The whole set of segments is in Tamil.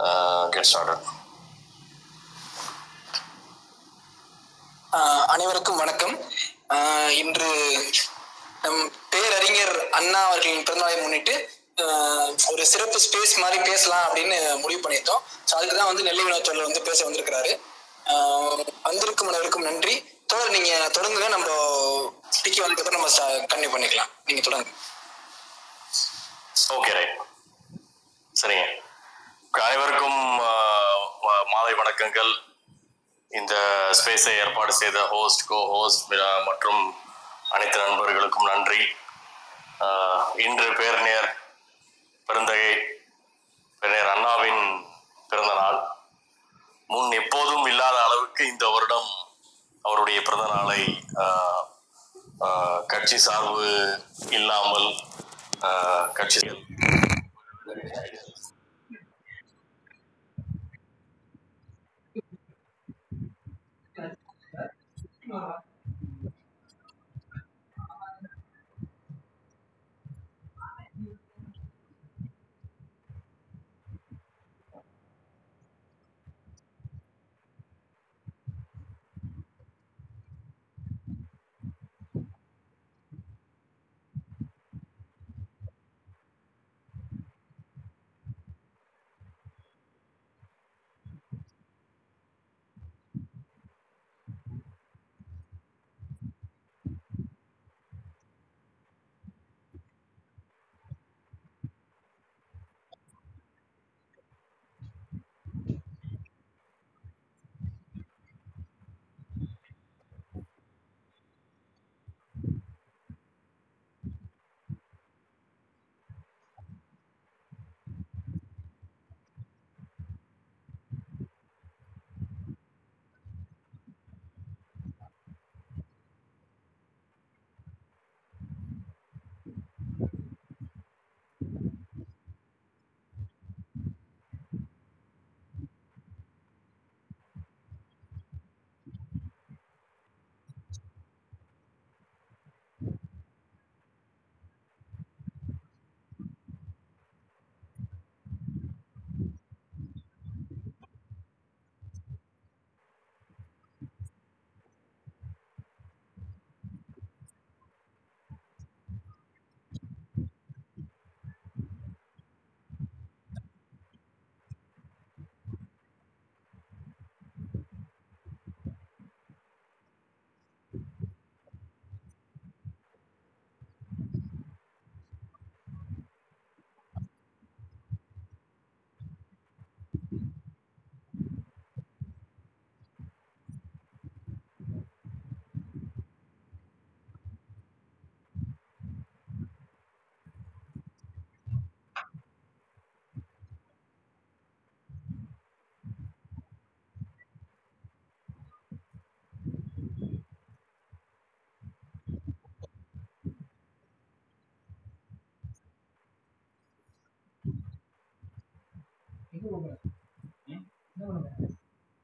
uh, get started. ஆஹ் அனைவருக்கும் வணக்கம். ஆஹ் இன்று நம் பேரறிஞர் அண்ணா அவர்களின் பிறந்தநாளை முன்னிட்டு ஒரு சிறப்பு ஸ்பேஸ் மாதிரி பேசலாம் அப்படின்னு முடிவு பண்ணியிருந்தோம். ஸோ அதுக்கு தான் வந்து நெல்லை வினோத்தோழர் வந்து பேச வந்திருக்கிறாரு. வந்திருக்கும் அனைவருக்கும் நன்றி. தோழர் நீங்க தொடங்குங்க. நம்ம டிக்கி வந்ததுக்கு நம்ம கண்டினியூ பண்ணிக்கலாம். நீங்க தொடங்க. ஓகே ரைட் சரிங்க. அனைவருக்கும் மாலை வணக்கங்கள். இந்த ஸ்பேஸை ஏற்பாடு செய்த ஹோஸ்ட் கோ ஹோஸ்ட் மற்றும் அனைத்து நண்பர்களுக்கும் நன்றி. இன்று பேரணியர் பெருந்தகை பேரணியர் அண்ணாவின் பிறந்த நாள். முன் எப்போதும் இல்லாத அளவுக்கு இந்த வருடம் அவருடைய பிறந்த நாளை கட்சி சார்பு இல்லாமல் ஆஹ், கட்சிகள்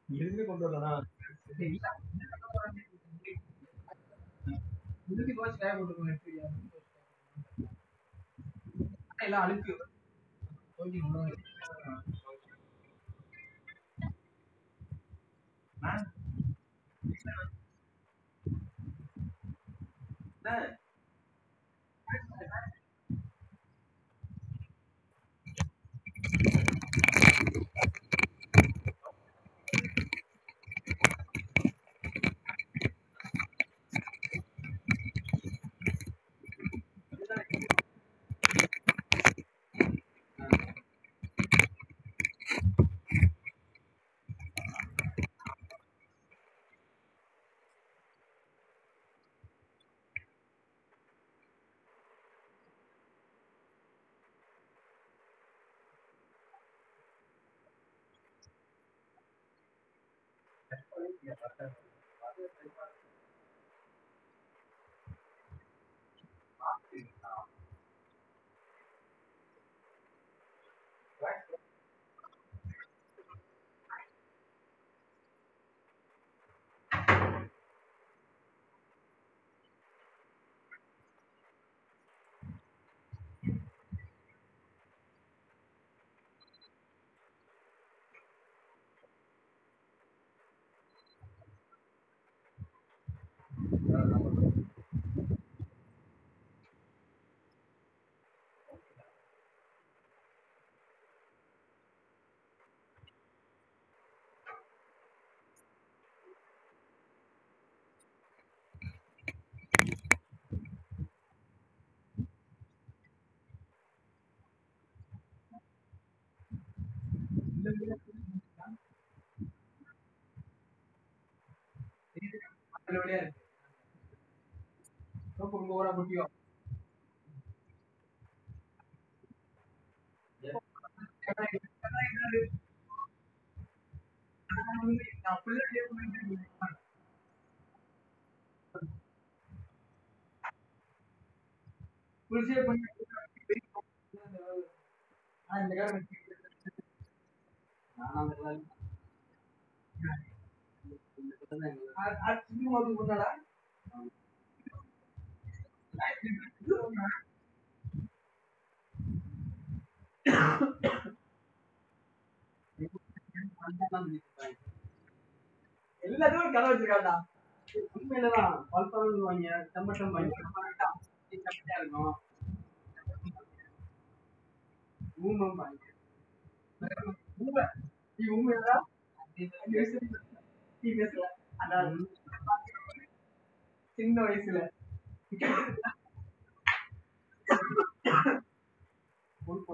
எங்க கொண்டு காய எல்லாம் அழுக்கு புரிசியை பண்ணி- ஆ, இந்த அந்த காலம் அது- அது சின்ன மாதிரி கொண்டாடா எல்லாத்தையும் கதை உண்மையிலதான் பல்பாங்க வாங்க தம்பட்டம் வாங்க கம்மியா இருக்கும் வாங்க ஊமை நீ உண்மையா நீ பேசல அதான் சின்ன வயசுல ஊர்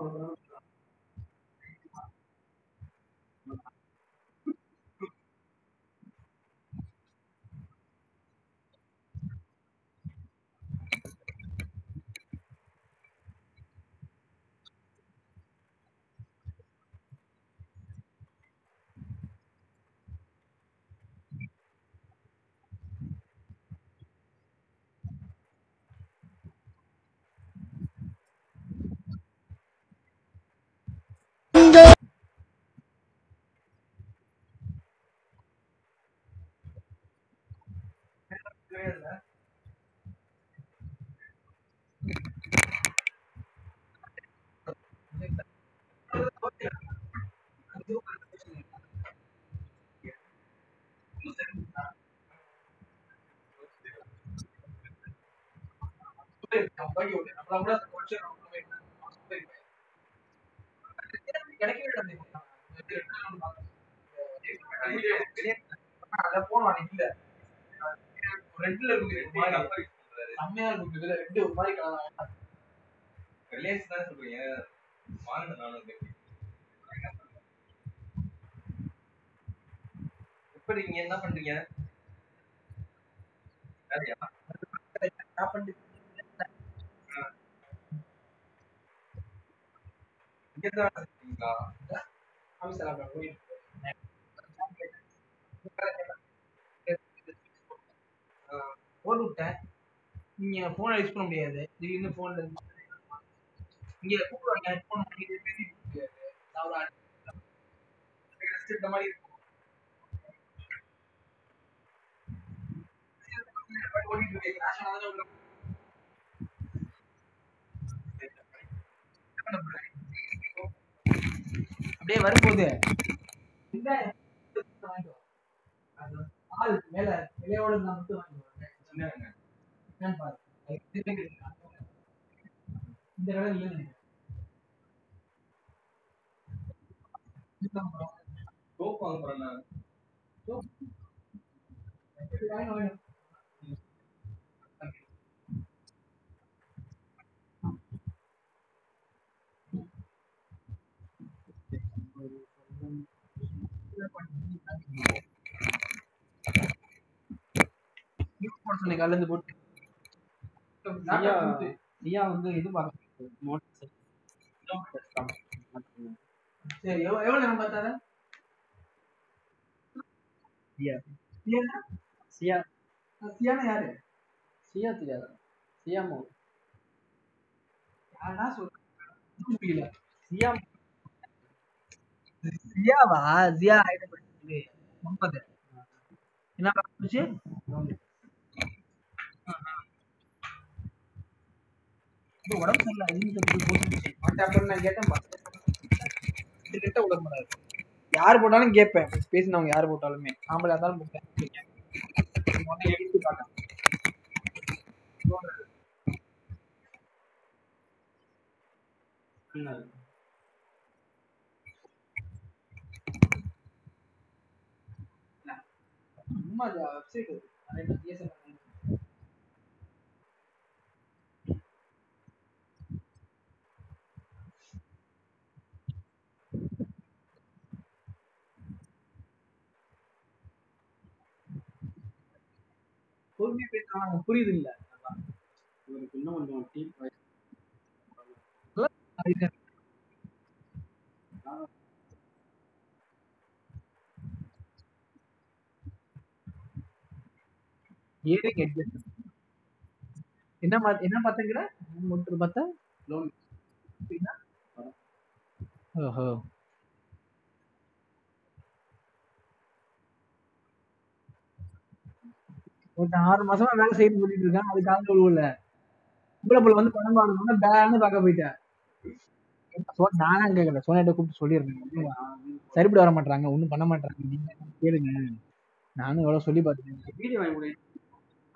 போனதும் ரிலையன்ஸ் தான் சொல்றீங்க வாங்க நானும் இப்ப நீங்க என்ன பண்றீங்க போன் விட்டேன் நீங்க போன் யூஸ் பண்ண முடியாது திடீர்னு போன்ல இங்க கூப்பிடுவாங்க ஹெட்போன் முடியாது இந்த மாதிரி இருக்கும். ஓடிட்டு. அப்படியே வரும்போது ஆள் மேல இலையோட இருந்தா மட்டும் வாங்கிக்கோ. என்னங்க? என்னன்னு பாரு. இந்த கடை இல்லைன்னு வாங்க போறேன் நான். வாங்க. காலையில இருந்து போட்டு. ஐயா வந்து இது பார்க்க மோட்டர் சரி நேரம் பார்த்தாரு? சியா. சியானா? சியா. சியானா யாரு? சியா தெரியாதா? சியாமோ? யாரா சியா ஜியாவா ஜியா முப்பது என்ன உடம்பு சரியில்லை அப்புறம் நான் கேட்டேன் கிட்ட யார் போட்டாலும் கேட்பேன் பேசினவங்க யார் போட்டாலுமே ஆம்பளை இருந்தாலும் போட்டேன் मज़ा आपसे को अरे मैं ये समझ பொறுமை பேசுறாங்க புரியுது இல்ல இவருக்கு இன்னும் கொஞ்சம் டீப் ஏரிங் எட்ஜஸ் என்ன என்ன பார்த்தங்கிற ஒன்று பார்த்தா லோன். ஓஹோ. ஒருத்தன் ஆறு மாசமா வேலை செய்யணும்னு சொல்லிட்டு இருக்கான். அதுக்காக உழுவல உங்களை வந்து பணம் வாங்கணும்னா பேன்னு பார்க்க போயிட்டேன் நானா கேட்கல சோனியாட்ட கூப்பிட்டு சொல்லியிருந்தேன். சரிப்பட்டு வர மாட்டாங்க ஒன்றும் பண்ண மாட்டாங்க நீங்க கேளுங்க. நானும் எவ்வளவு சொல்லி பார்த்துட்டேன்.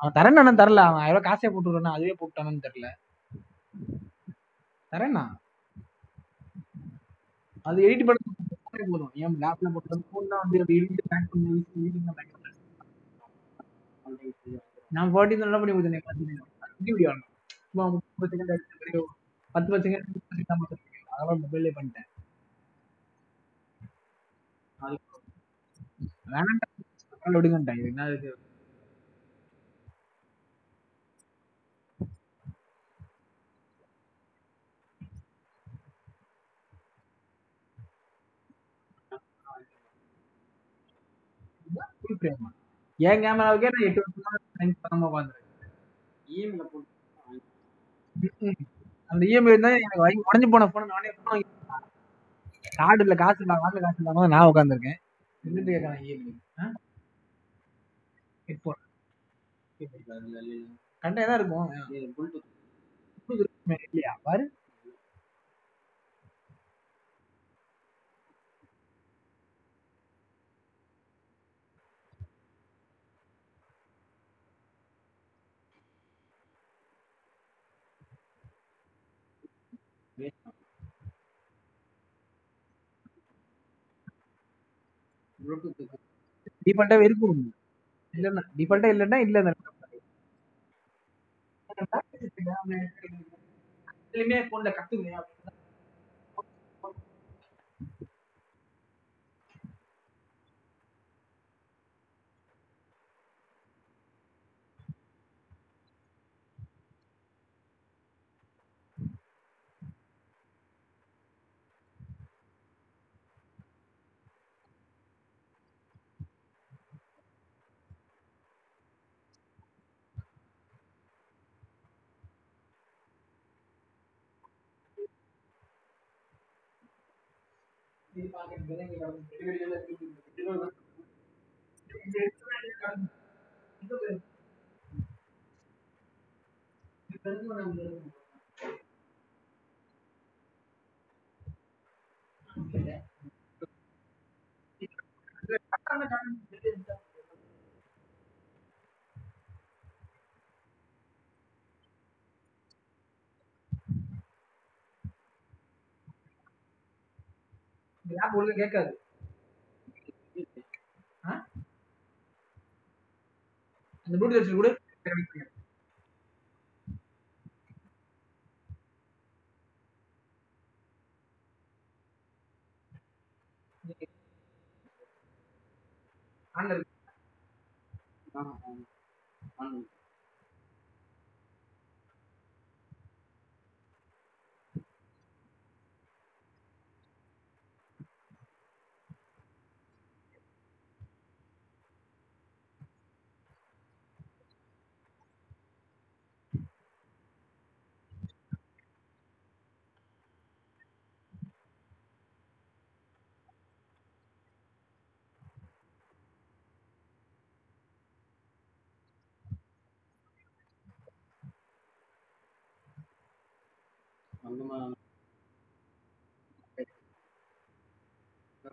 வீடியோ வாங்கி கொடு அவன் தரேன்னு தரல. அவன் எவ்வளவு காசே போட்டுருக்கானா அதுவே போட்டானு தெரியல. தரேண்ணா. அது எடிட் பண்ண போதும். ஏன் லேப்ல போட்டு ஃபோன் தான் வந்து எடிட் பேக் பண்ணி editing தான் back பண்ணி. நான் ஃபார்ட்டி நல்லா பண்ணி கொடுத்தேன் பத்து வீடியோ சும்மா முப்பது செகண்ட் பத்து பத்து செகண்ட் அதெல்லாம் மொபைல்லே பண்ணிட்டேன். அது வேணாம் விடுங்கன்ட்டான் என்ன இருக்கு? ஃபுல் ஃப்ரேமா என் கேமராவுக்கே நான் எட்டு வருஷமா லைன் பண்ணாம உட்காந்துருக்கேன் போட்டு அந்த இஎம்ஐ தான் எனக்கு வாங்கி உடஞ்சு போன போன நானே phone வாங்கி கார்டு இல்ல காசு இல்ல வாங்க காசு இல்லாம நான் உட்காந்துருக்கேன் இருந்துட்டு கேட்கறேன் இஎம்ஐ ஹெட்ஃபோன் கண்டே தான் இருக்கும்? இல்லையா? பாரு. டிஃபால்ட்டாவே இருக்கும் இல்லைன்னா டிஃபால்ட்டா இல்லைன்னா இல்ல இதுலயுமே போன்ல तीन पैकेट देंगे मैडम डिलीवरी वाला डिलीवरी तो है डिफरेंट होना है ठीक है லேப் ஒழுங்கா கேட்காது. அந்த ப்ளூடூத் வச்சு கூட ஆன்ல இருக்கு.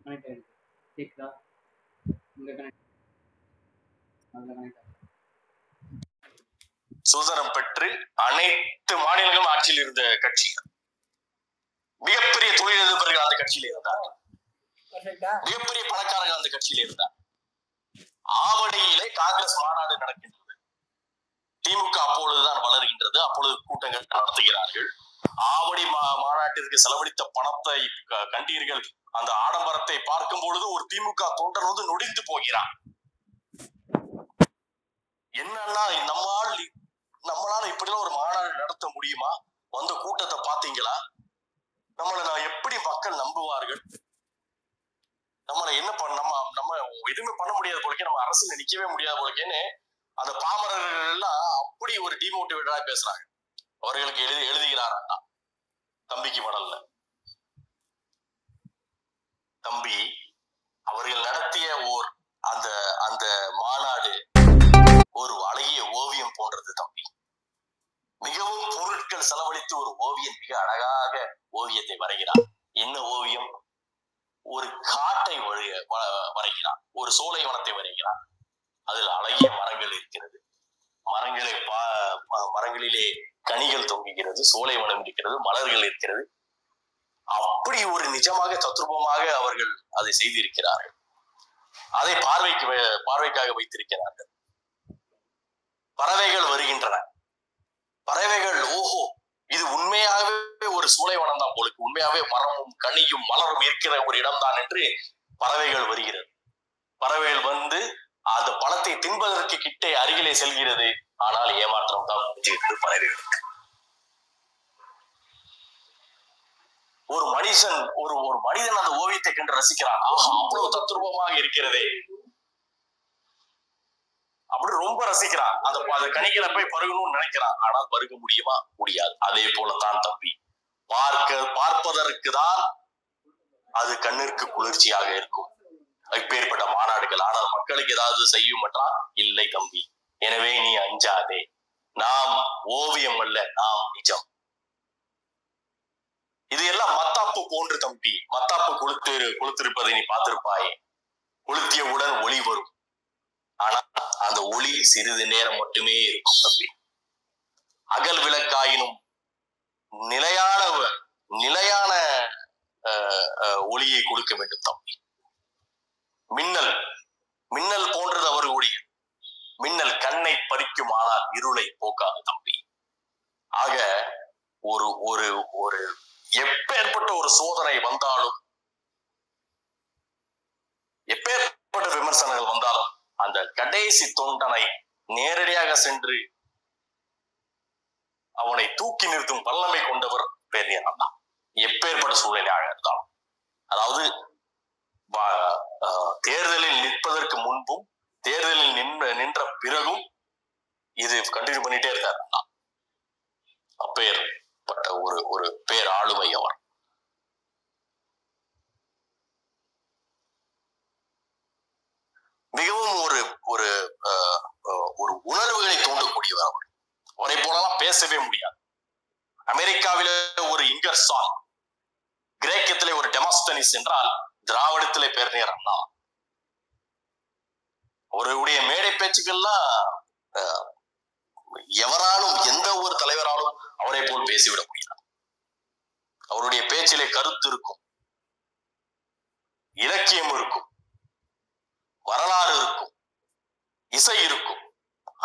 கனெக்ட் ஆயிருக்கு கேக்குதா? இங்க கனெக்ட் அதுல கனெக்ட் சுதந்திரம் பெற்று அனைத்து மாநிலங்களும் ஆட்சியில் இருந்த கட்சி. மிகப்பெரிய தொழிலதிபர்கள் அந்த கட்சியில இருந்தாங்க பர்ஃபெக்டா மிகப்பெரிய பணக்காரர்கள் அந்த கட்சியில இருந்தாங்க ஆவடியிலே காங்கிரஸ் மாநாடு நடக்கின்றது. திமுக அப்பொழுதுதான் வளர்கின்றது. அப்பொழுது கூட்டங்கள் நடத்துகிறார்கள். ஆவடி மா- மாநாட்டிற்கு செலவழித்த பணத்தை கண்டீர்கள். அந்த ஆடம்பரத்தை பார்க்கும் பொழுது ஒரு திமுக தொண்டர் வந்து நொடிந்து போகிறான் என்னன்னா நம்மால் நம்மளால இப்படிலாம் ஒரு மாநாடு நடத்த முடியுமா? வந்த கூட்டத்தை பாத்தீங்களா நம்மளை நான் எப்படி மக்கள் நம்புவார்கள்? நம்மளை என்ன பண்ண நம்ம நம்ம எதுவுமே பண்ண முடியாது போலக்கே நம்ம அரசு நிக்கவே முடியாது போலக்கேன்னு அந்த பாமரர்கள் எல்லாம் அப்படி ஒரு டிமோட்டிவேட்டடா பேசுறாங்க. அவர்களுக்கு எழுதி எழுதுகிறார் அண்ணா. தம்பிக்கு மடல்ல தம்பி அவர்கள் நடத்திய ஓர் அந்த அந்த மாநாடு ஒரு அழகிய ஓவியம் போன்றது தம்பி. மிகவும் பொருட்கள் செலவழித்து ஒரு ஓவியன் மிக அழகாக ஓவியத்தை வரைகிறான். என்ன ஓவியம்? ஒரு காட்டை வ- வரைகிறான். ஒரு சோலைவனத்தை வரைகிறான். அதில் அழகிய மரங்கள் இருக்கிறது. மரங்களை பா- மரங்களிலே கனிகள் தொங்குகிறது சோலைவனம் இருக்கிறது மலர்கள் இருக்கிறது. அப்படி ஒரு நிஜமாக தத்ரூபமாக அவர்கள் அதை செய்திருக்கிறார்கள். அதை பார்வைக்கு பார்வைக்காக வைத்திருக்கிறார்கள். பறவைகள் வருகின்றன. பறவைகள் ஓஹோ இது உண்மையாகவே ஒரு சூளைவனம் தான் போலுக்கு. உண்மையாகவே மரமும் கனியும் மலரும் இருக்கிற ஒரு இடம்தான் என்று பறவைகள் வருகிறது. பறவைகள் வந்து அந்த பழத்தை தின்பதற்கு கிட்டே அருகிலே செல்கிறது. ஆனால் ஏமாற்றம் தான் முடிஞ்சிருக்கு பறவைகளுக்கு ஒரு மனுஷன் ஒரு ஒரு மனிதன் அந்த ஓவியத்தை கண்டு ரசிக்கிறான். அவ்வளவு தத்ரூபமாக இருக்கிறதே. அப்படி ரொம்ப ரசிக்கிறான். அந்த அந்த கனிகளை போய் பருகணும்னு நினைக்கிறான். ஆனால் பருக முடியுமா? முடியாது. அதே போலத்தான் தம்பி. பார்க்க பார்ப்பதற்கு தான் அது கண்ணிற்கு குளிர்ச்சியாக இருக்கும். இப்பேற்பட்ட மாநாடுகள். ஆனால் மக்களுக்கு ஏதாவது செய்யும் என்றால் இல்லை தம்பி. எனவே நீ அஞ்சாதே. நாம் ஓவியம் அல்ல நாம் நிஜம். இது எல்லாம் மத்தாப்பு போன்று தம்பி மத்தாப்பு கொளுத்து கொளுத்திருப்பதை நீ பார்த்திருப்பாயே. கொளுத்தியவுடன் ஒளி வரும். ஆனா அந்த ஒளி சிறிது நேரம் மட்டுமே இருக்கும் தம்பி. அகல் விளக்காயினும் நிலையான நிலையான அஹ், அஹ், ஒளியை கொடுக்க வேண்டும் தம்பி. மின்னல் மின்னல் போன்றது அவர்களுடைய மின்னல் கண்ணை பறிக்கும் ஆனால் இருளை போக்காது தம்பி. ஆக ஒரு ஒரு ஒரு எப்பேற்பட்ட ஒரு சோதனை வந்தாலும் எப்பேற்பட்ட விமர்சனங்கள் வந்தாலும் அந்த கடைசி தொண்டனை நேரடியாக சென்று அவனை தூக்கி நிறுத்தும் வல்லமை கொண்டவர் பெரியன் அண்ணா எப்பேற்பட்ட சூழ்நிலையாக இருந்தாலும். அதாவது வ- தேர்தலில் நிற்பதற்கு முன்பும் தேர்தலில் நின்ற நின்ற பிறகும் இது கண்டினியூ பண்ணிட்டே இருக்கார். அண்ணா அப்பேற்பட்ட ஒரு ஒரு பேர் ஆளுமை அவர். மிகவும் ஒரு ஒரு ஒரு உணர்வுகளை தூண்டக்கூடியவர் அவர். அவரை போலலாம் பேசவே முடியாது. அமெரிக்காவில ஒரு இங்கர்சான் கிரேக்கத்திலே ஒரு டெமஸ்தனிஸ் என்றால் திராவிடத்திலே பேர்நேர் தான் அவருடைய மேடை பேச்சுக்கள்லாம் எவராலும் எந்த ஒரு தலைவராலும் அவரை போல் பேசிவிட முடியாது. அவருடைய பேச்சிலே கருத்து இருக்கும். இலக்கியம் இருக்கும். வரலாறு இருக்கும். இசை இருக்கும்.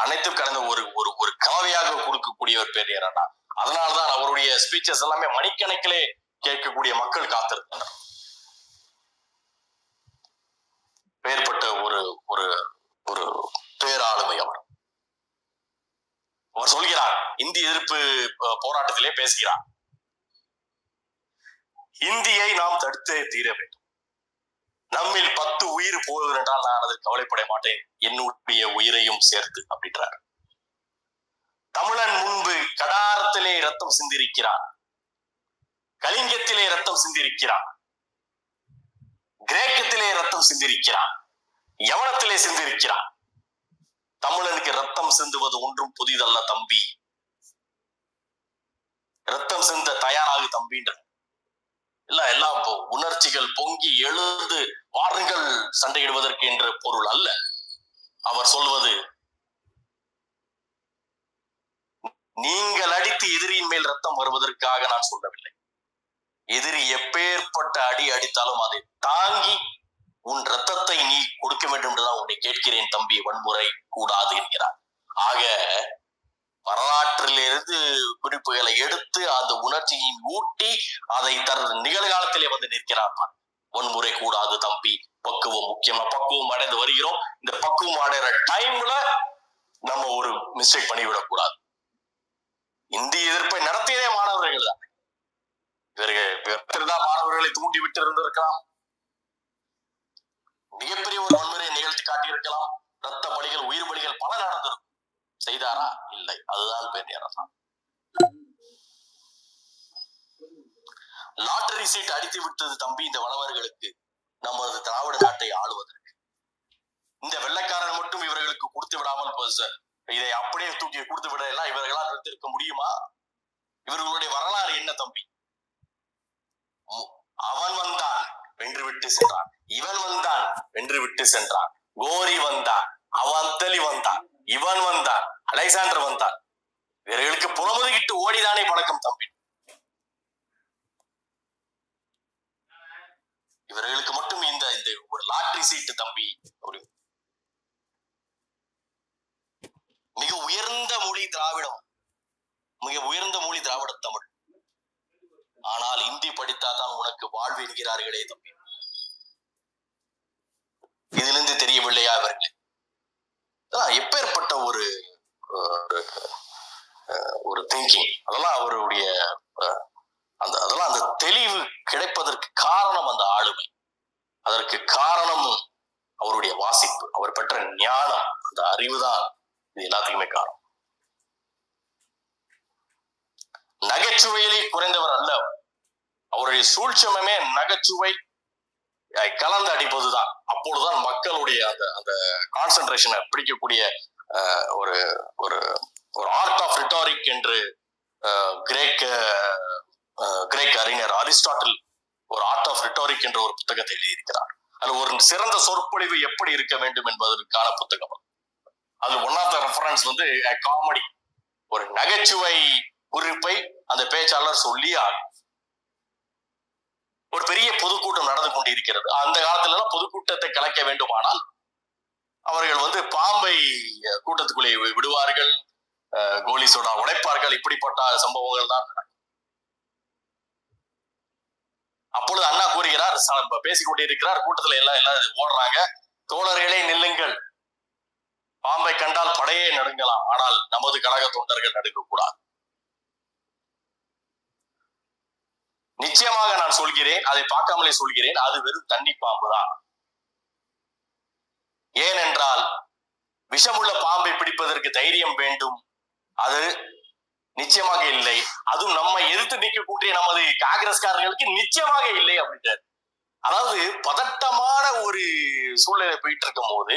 அனைத்தும் கடந்த ஒரு ஒரு ஒரு கலவையாக கொடுக்கக்கூடிய ஒரு பெரியார் அண்ணா அதனால்தான் அவருடைய ஸ்பீச்சஸ் எல்லாமே மணிக்கணக்கிலே கேட்கக்கூடிய மக்கள் காத்திருக்கின்றனர். பெயர்பட்ட ஒரு ஒரு ஒரு பேராளுமை அவர் அவர் சொல்கிறார் இந்தி எதிர்ப்பு போராட்டத்திலே பேசுகிறார். இந்தியை நாம் தடுத்தே தீர வேண்டும். நம்மில் பத்து உயிர் போகுது என்றால் நான் அதில் கவலைப்பட மாட்டேன். என்னுடைய உயிரையும் சேர்த்து அப்படின்றார். தமிழன் முன்பு கடாரத்திலே ரத்தம் சிந்திருக்கிறான். கலிங்கத்திலே ரத்தம் சிந்திருக்கிறான். கிரேக்கத்திலே ரத்தம் சிந்திருக்கிறான். யவனத்திலே சிந்திருக்கிறான். தமிழனுக்கு ரத்தம் சிந்துவது ஒன்றும் புதிதல்ல தம்பி. ரத்தம் சிந்த தயாராகு தம்பின்ற இல்ல எல்லாம் உணர்ச்சிகள் பொங்கி எழுந்து வாருங்கள் சண்டையிடுவதற்கு என்ற பொருள் அல்ல. அவர் சொல்வது நீங்கள் அடித்து எதிரியின் மேல் ரத்தம் வருவதற்காக நான் சொல்லவில்லை. எதிரி எப்பேற்பட்ட அடி அடித்தாலும் அதை தாங்கி உன் ரத்தத்தை நீ கொடுக்க வேண்டும் என்றுதான் உன்னை கேட்கிறேன் தம்பி. வன்முறை கூடாது என்கிறார். ஆக வரலாற்றிலிருந்து குறிப்புகளை எடுத்து அந்த உணர்ச்சியை ஊட்டி அதை தன் நிகழ்காலத்திலே வந்து நிற்கிறார் வன்முறை கூடாது தம்பி. பக்குவம் முக்கியமா? பக்குவம் அடைந்து வருகிறோம். இந்த பக்குவம் அடைகிற டைம்ல நம்ம ஒரு மிஸ்டேக் பண்ணிவிடக் கூடாது. இந்திய எதிர்ப்பை நடத்தியதே மாணவர்கள் தான். இவர்கள் தான் மாணவர்களை தூண்டி விட்டு இருந்திருக்கலாம் மிகப்பெரிய ஒரு வன்முறையை நிகழ்த்தி காட்டியிருக்கலாம். ரத்த பலிகள் உயிர் பலிகள் பல நடந்திருக்கும். செய்தாரா? இல்லை. அதுதான் பெரிய அரசாங்கம். லாட்டரி சீட் அடித்து விட்டது தம்பி இந்த வளவர்களுக்கு நமது திராவிட நாட்டை ஆளுவதற்கு. இந்த வெள்ளைக்காரன் மட்டும் இவர்களுக்கு கொடுத்து விடாமல் போது சார் இதை அப்படியே தூக்கி கொடுத்து விட எல்லாம் இவர்களால் நிறுத்திருக்க முடியுமா? இவர்களுடைய வரலாறு என்ன தம்பி? அவன் வந்தான். வென்று விட்டு சென்றான். இவன் வந்தான் வென்று விட்டு சென்றான். கோரி வந்தான். அவந்தலி வந்தான். இவன் வந்தான். அலெக்சாண்டர் வந்தான். இவர்களுக்கு புறமுதுகிட்டு ஓடிதானே பழக்கம் தம்பி. இவர்களுக்கு மட்டும் இந்த இந்த ஒரு லாட்டரி சீட்டு தம்பி மிக உயர்ந்த மொழி திராவிடம். மிக உயர்ந்த மொழி திராவிட தமிழ். ஆனால் இந்தி படித்தாதான் உனக்கு வாழ்வு என்கிறார்களே தம்பி. இதிலிருந்து தெரியவில்லையா இவர்களே எப்பேற்பட்ட ஒரு ஒரு, திங்கிங் அதெல்லாம் அவருடைய அந்த அதெல்லாம் அந்த தெளிவு கிடைப்பதற்கு காரணம் அந்த ஆளுமை. அதற்கு காரணமும் அவருடைய வாசிப்பு. அவர் பெற்ற ஞானம் அந்த அறிவுதான் இது எல்லாத்துக்குமே காரணம். நகைச்சுவையிலே குறைந்தவர் அல்ல அவருடைய சூழ்ச்சமே நகைச்சுவை கலந்து அடிப்பதுதான். அப்பொழுதுதான் மக்களுடைய அந்த அந்த கான்சென்ட்ரேஷனை பிடிக்கக்கூடிய ஒரு ஒரு ஒரு ஆர்ட் ஆஃப் ரிட்டாரிக் என்று கிரேக்க கிரேக் அறிஞர் அரிஸ்டாட்டில் ஒரு ஆர்ட் ஆஃப் ரிட்டாரிக் என்ற ஒரு புத்தகத்தை எழுதியிருக்கிறார். அது ஒரு சிறந்த சொற்பொழிவு எப்படி இருக்க வேண்டும் என்பதற்கான புத்தகம் அது. ஒன் ஆஃப் த ரெஃபரன்ஸ் வந்து காமெடி ஒரு நகைச்சுவை குறிப்பை அந்த பேச்சாளர் சொல்லியால் ஒரு பெரிய பொதுக்கூட்டம் நடந்து கொண்டிருக்கிறது. அந்த காலத்துல எல்லாம் பொதுக்கூட்டத்தை கலைக்க வேண்டுமானால் அவர்கள் வந்து பாம்பை கூட்டத்துக்குள்ளே விடுவார்கள். அஹ், கோலி சோடா உடைப்பார்கள். இப்படிப்பட்ட சம்பவங்கள் தான் நடக்கும். அப்பொழுது அண்ணா கூறுகிறார் ச- பேசிக் கொண்டிருக்கிறார். கூட்டத்துல எல்லாம் எல்லாம் ஓடுறாங்க. தோழர்களே நில்லுங்கள். பாம்பை கண்டால் படையே நடுங்கலாம். ஆனால் நமது கழக தொண்டர்கள் நடுங்கக்கூடாது. நிச்சயமாக நான் சொல்கிறேன் அதை பார்க்காமலே சொல்கிறேன் அது வெறும் தண்ணி பாம்பு தான். ஏனென்றால் விஷமுள்ள பாம்பை பிடிப்பதற்கு தைரியம் வேண்டும். அது நிச்சயமாக இல்லை. அதுவும் நம்ம எதிர்த்து நிற்கக்கூடிய நமது காங்கிரஸ்காரர்களுக்கு நிச்சயமாக இல்லை அப்படின்றார். அதாவது பதட்டமான ஒரு சூழ்நிலை போயிட்டு இருக்கும் போது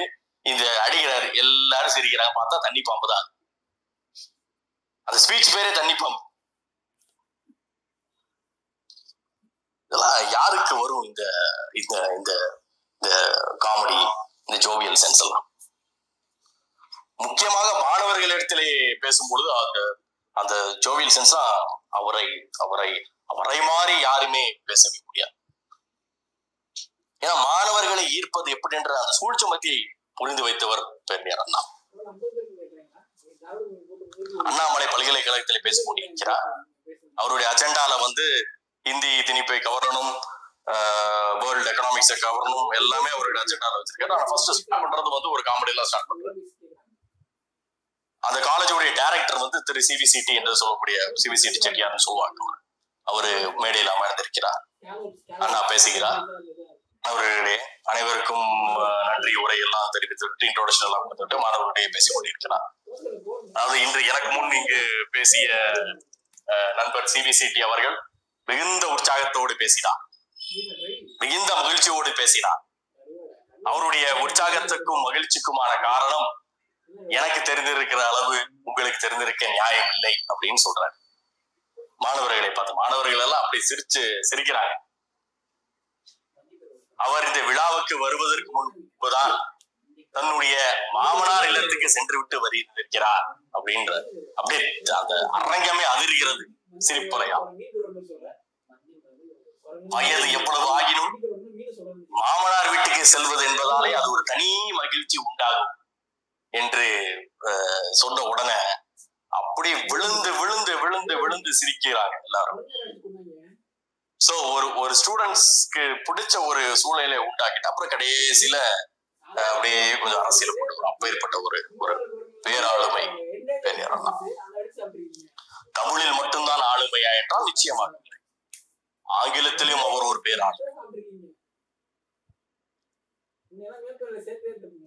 இந்த அடிகிறார் எல்லாரும் சிரிக்கிறாங்க பார்த்தா தண்ணி பாம்பு தான். அந்த ஸ்பீச் பேரே தண்ணி பாம்பு. இதெல்லாம் யாருக்கு வரும் இந்த இந்த இந்த இந்த காமெடி இந்த ஜோவியல் சென்ஸ் எல்லாம்? முக்கியமாக மாணவர்களிடத்திலே பேசும்பொழுது அந்த அந்த ஜோவியல் சென்ஸ் அவரை அவரை அவரை மாறி யாருமே பேசவே முடியாது. ஏன்னா மாணவர்களை ஈர்ப்பது எப்படி என்ற அந்த சூழ்ச்சமத்தியை புரிந்து வைத்தவர் பெருமையார் அண்ணா. அண்ணாமலை பல்கலைக்கழகத்தில் பேச கொண்டிருக்கிறார் அவருடைய அஜெண்டால வந்து இந்தி திணிப்பை கவரணும் வேர்ல்டு எக்கனாமிக்ஸை கவரணும் எல்லாமே அவருடைய அஜெண்டால வச்சிருக்காரு ஆனா ஃபர்ஸ்ட் ஸ்டார்ட் பண்றது வந்து ஒரு காமெடி ஸ்டார்ட் பண்றாரு அந்த காலேஜுடைய டைரக்டர் வந்து திரு சிவிசிடி என்று சொல்லக்கூடிய சிவிசிடி செட்டியார்னு சொல்லுவாங்க. அவரு. அவரு மேடையில் அமர்ந்திருக்கிறார். அண்ணா பேசுகிறார். அவர்களுடைய அனைவருக்கும் அஹ், நன்றி. உரையெல்லாம் தெரிவித்துவிட்டு இன்ட்ரோடக்ஷன் எல்லாம் கொடுத்துட்டு மாணவர்களிடையே பேசிக் கொண்டிருக்கிறார். அதாவது இன்று எனக்கு முன் இங்கு பேசிய நண்பர் சிபிசிடி அவர்கள் மிகுந்த உற்சாகத்தோடு பேசினார். மிகுந்த மகிழ்ச்சியோடு பேசினார். அவருடைய உற்சாகத்துக்கும் மகிழ்ச்சிக்குமான காரணம் எனக்கு தெரிந்திருக்கிற அளவு உங்களுக்கு தெரிந்திருக்க நியாயம் இல்லை அப்படின்னு சொல்றாரு. மாணவர்களை பார்த்து மாணவர்கள் எல்லாம் அப்படி சிரிச்சு சிரிக்கிறாங்க. அவர் இந்த விழாவுக்கு வருவதற்கு முன்புதான் தன்னுடைய மாமனார் இல்லத்துக்கு சென்று விட்டு வருகிறார் அப்படின்ற அப்படியே அந்த அரங்கமே அதிர்கிறது. சிரிப்பலையா? வயது எவ்வளவு ஆகினும் மாமனார் வீட்டுக்கு செல்வது என்பதாலே அது ஒரு தனி மகிழ்ச்சி உண்டாகும் என்று சொன்ன உடனே அப்படி விழுந்து விழுந்து விழுந்து விழுந்து சிரிக்கிறாங்க எல்லாரும். சோ ஒரு ஒரு ஸ்டூடெண்ட்ஸ்க்கு பிடிச்ச ஒரு சூழ்நிலை உண்டாக்கிட்டு அப்புறம் கடைசியில அப்படியே கொஞ்சம் அரசியல் போட்டு அப்பேற்பட்ட ஒரு ஒரு பேராளுமை தமிழில் மட்டும்தான் ஆளுமையா என்றால் நிச்சயமாக. ஆங்கிலத்திலும் அவர் ஒரு பேராளர்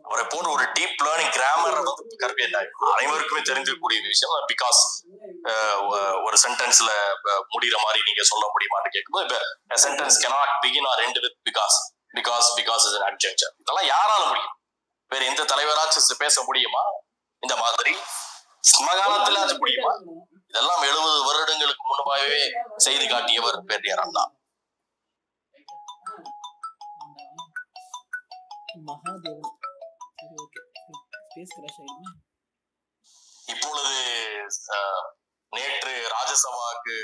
அவரை போன்ற ஒரு டீப் லேர்னிங் கிராமர் வந்து கற்பியல் அனைவருக்குமே தெரிஞ்சிருக்கக்கூடிய விஷயம். பிகாஸ் ஒரு சென்டென்ஸ்ல முடிகிற மாதிரி நீங்க சொல்ல முடியுமான்னு கேட்கும்போது sentence cannot begin or end with because because because is an adjective. இதெல்லாம் யாரால முடியும்? வேற எந்த தலைவராச்சும் பேச முடியுமா? இந்த மாதிரி? சமகாலத்துல அது முடியுமா? இதெல்லாம் எழுபது வருடங்களுக்கு முன்பாகவே செய்து காட்டியவர் பெரியார் அண்ணா. இப்பொழுது நேற்று ராஜ்யசபாவுக்கு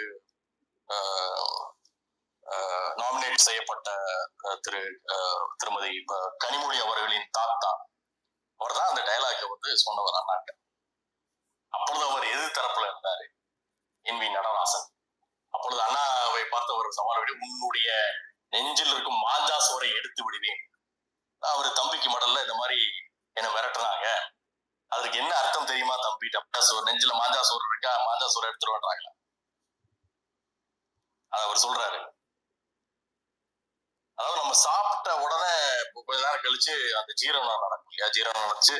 நாமினேட் செய்யப்பட்ட திரு திருமதி கனிமொழி அவர்களின் தாத்தா. அவர் தான் அந்த டயலாக வந்து சொன்னவர் அண்ணாட்ட அப்பொழுது அவர் எதிர் தரப்புல இருந்தாரு. N V Natarajan. அப்பொழுது அண்ணாவை பார்த்து அவர் சவால் விட உன்னுடைய நெஞ்சில் இருக்கும் மாஞ்சா சோரை எடுத்து விடுவேன். அவர் தம்பிக்கு மடல்ல இந்த மாதிரி என்ன மிரட்டுறாங்க அதுக்கு என்ன அர்த்தம் தெரியுமா தம்பி? டப்பா சோறு நெஞ்சில மாஞ்சா சோறு இருக்கா? மாஞ்சா சோறு எடுத்துருவாங்க அது அவர் சொல்றாரு. அதாவது நம்ம சாப்பிட்ட உடனே கொஞ்ச நேரம் கழிச்சு அந்த ஜீரணம் நடக்கும் இல்லையா? ஜீரணம் நடந்துச்சு.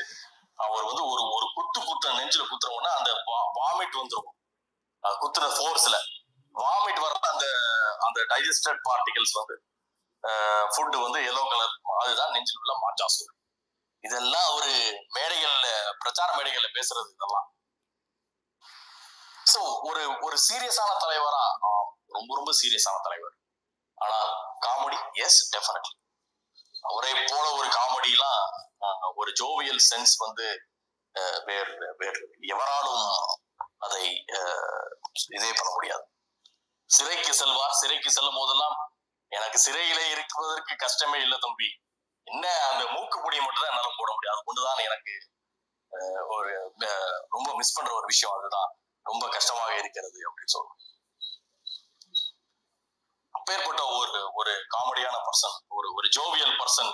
அவர் வந்து ஒரு ஒரு குத்து குத்த நெஞ்சில குத்துற அந்த வாமிட் வந்துரும். குத்துற ஃபோர்ஸ்ல வாமிட் வர அந்த அந்த டைஜஸ்டட் பார்ட்டிகல்ஸ் வந்து ஃபுட் வந்து எல்லோ கலர் அதுதான் நெஞ்சில் உள்ள மாஞ்சா சோறு இதெல்லாம் ஒரு மேடைகள்ல பிரச்சார மேடைகள்ல பேசுறது இதெல்லாம். சோ ஒரு ஒரு சீரியஸான தலைவரா ரொம்ப ரொம்ப சீரியஸான தலைவர். ஆனா காமெடி எஸ் டெஃபினெட்லி அவரை போல ஒரு காமெடிலாம் ஒரு ஜோவியல் சென்ஸ் வந்து அஹ், வேறு வேறு எவராலும் அதை அஹ், இதே பண்ண முடியாது. சிறைக்கு செல்வார் சிறைக்கு செல்லும் போதெல்லாம் எனக்கு சிறையிலே இருப்பதற்கு கஷ்டமே இல்லை தம்பி. என்ன அந்த மூக்குப்பொடி மட்டும் தான் என்னால போட முடியும். அது கொண்டுதான் எனக்கு அஹ், ஒரு ரொம்ப மிஸ் பண்ற ஒரு விஷயம் அதுதான். ரொம்ப கஷ்டமாக இருக்கிறது அப்படின்னு சொல்லுவோம் அப்பேற்பட்ட ஒரு ஒரு காமெடியான பர்சன் ஒரு ஒரு ஜோவியல் பர்சன்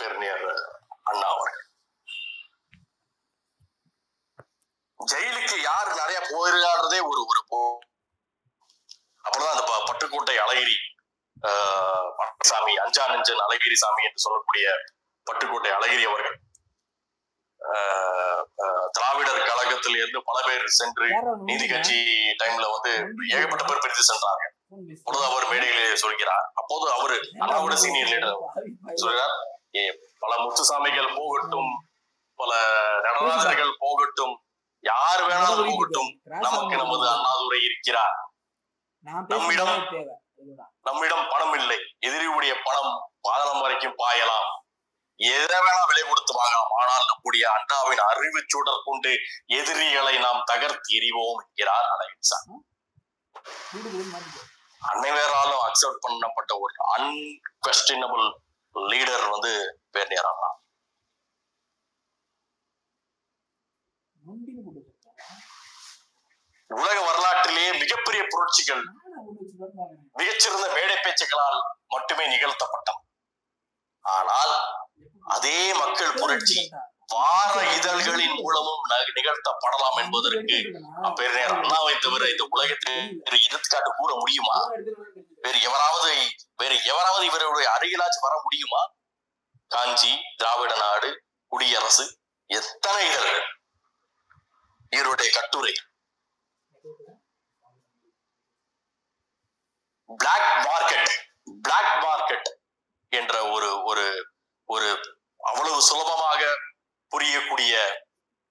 பெருநியர் அண்ணா அவர்கள். ஜெயிலுக்கு யார் நிறைய போயிருக்கான்றதே ஒரு ஒரு போ அப்பதான் அந்த பட்டுக்கோட்டை அழகிரி சாமி அஞ்சா நெஞ்சன் அழகிரி சாமி என்று சொல்லக்கூடிய பட்டுக்கோட்டை அழகிரி அவர்கள். திராவிடர் கழகத்தில் இருந்து பல பேர் சென்று நீதி கட்சி டைம்ல வந்து ஏகப்பட்ட பேர் பிரித்து சென்றாங்க. அப்பொழுது அவர் மேடையிலே சொல்கிறார். அப்போது அவரு அண்ணாவோட சீனியர் லீடர் சொல்கிறார் "ஏ, பல முத்துசாமிகள் போகட்டும் பல நடராஜர்கள் போகட்டும் யார் வேணாலும் போகட்டும் நமக்கு நமது அண்ணாதுரை இருக்கிறார். நம்மிடம் நம்மிடம் பணம் இல்லை. எதிரியுடைய பணம் பாதளம் வரைக்கும் பாயலாம். எதை வேணா விலை கொடுத்து வாங்கலாம். ஆனால் நம்முடைய அண்ணாவின் அறிவு சுடர் கொண்டு எதிரிகளை நாம் தகர்த்து எறிவோம் என்கிறார் மாறிட்டு அனைவராலும் அக்செப்ட் பண்ணப்பட்ட ஒரு அன்கொஸ்டினபிள் லீடர் வந்து பேர்னியர் அண்ணா நொண்டின்னு போட்டு உலக வரலாற்றிலேயே மிகப்பெரிய புரட்சிகள் மிகச்சிறந்த மேடை பேச்சுகளால் மட்டுமே நிகழ்த்தப்பட்டது ஆனால் அதே மக்கள் புரட்சி வார இதழ்களின் மூலமும் நிகழ்த்தப்படலாம் என்பதற்கு பேரறிஞர் அண்ணாவை தவிர இந்த உலகத்தில் வேறு எடுத்துக்காட்டு கூற முடியுமா? வேறு எவராவது வேறு எவராவது இவருடைய அருகிலாச்சும் வர முடியுமா? காஞ்சி திராவிட நாடு குடியரசு எத்தனை இதழ்கள்? இவருடைய கட்டுரை. பிளாக் மார்க்கெட் பிளாக் மார்க்கெட் என்ற ஒரு ஒரு ஒரு அவ்வளவு சுலபமாக புரியக்கூடிய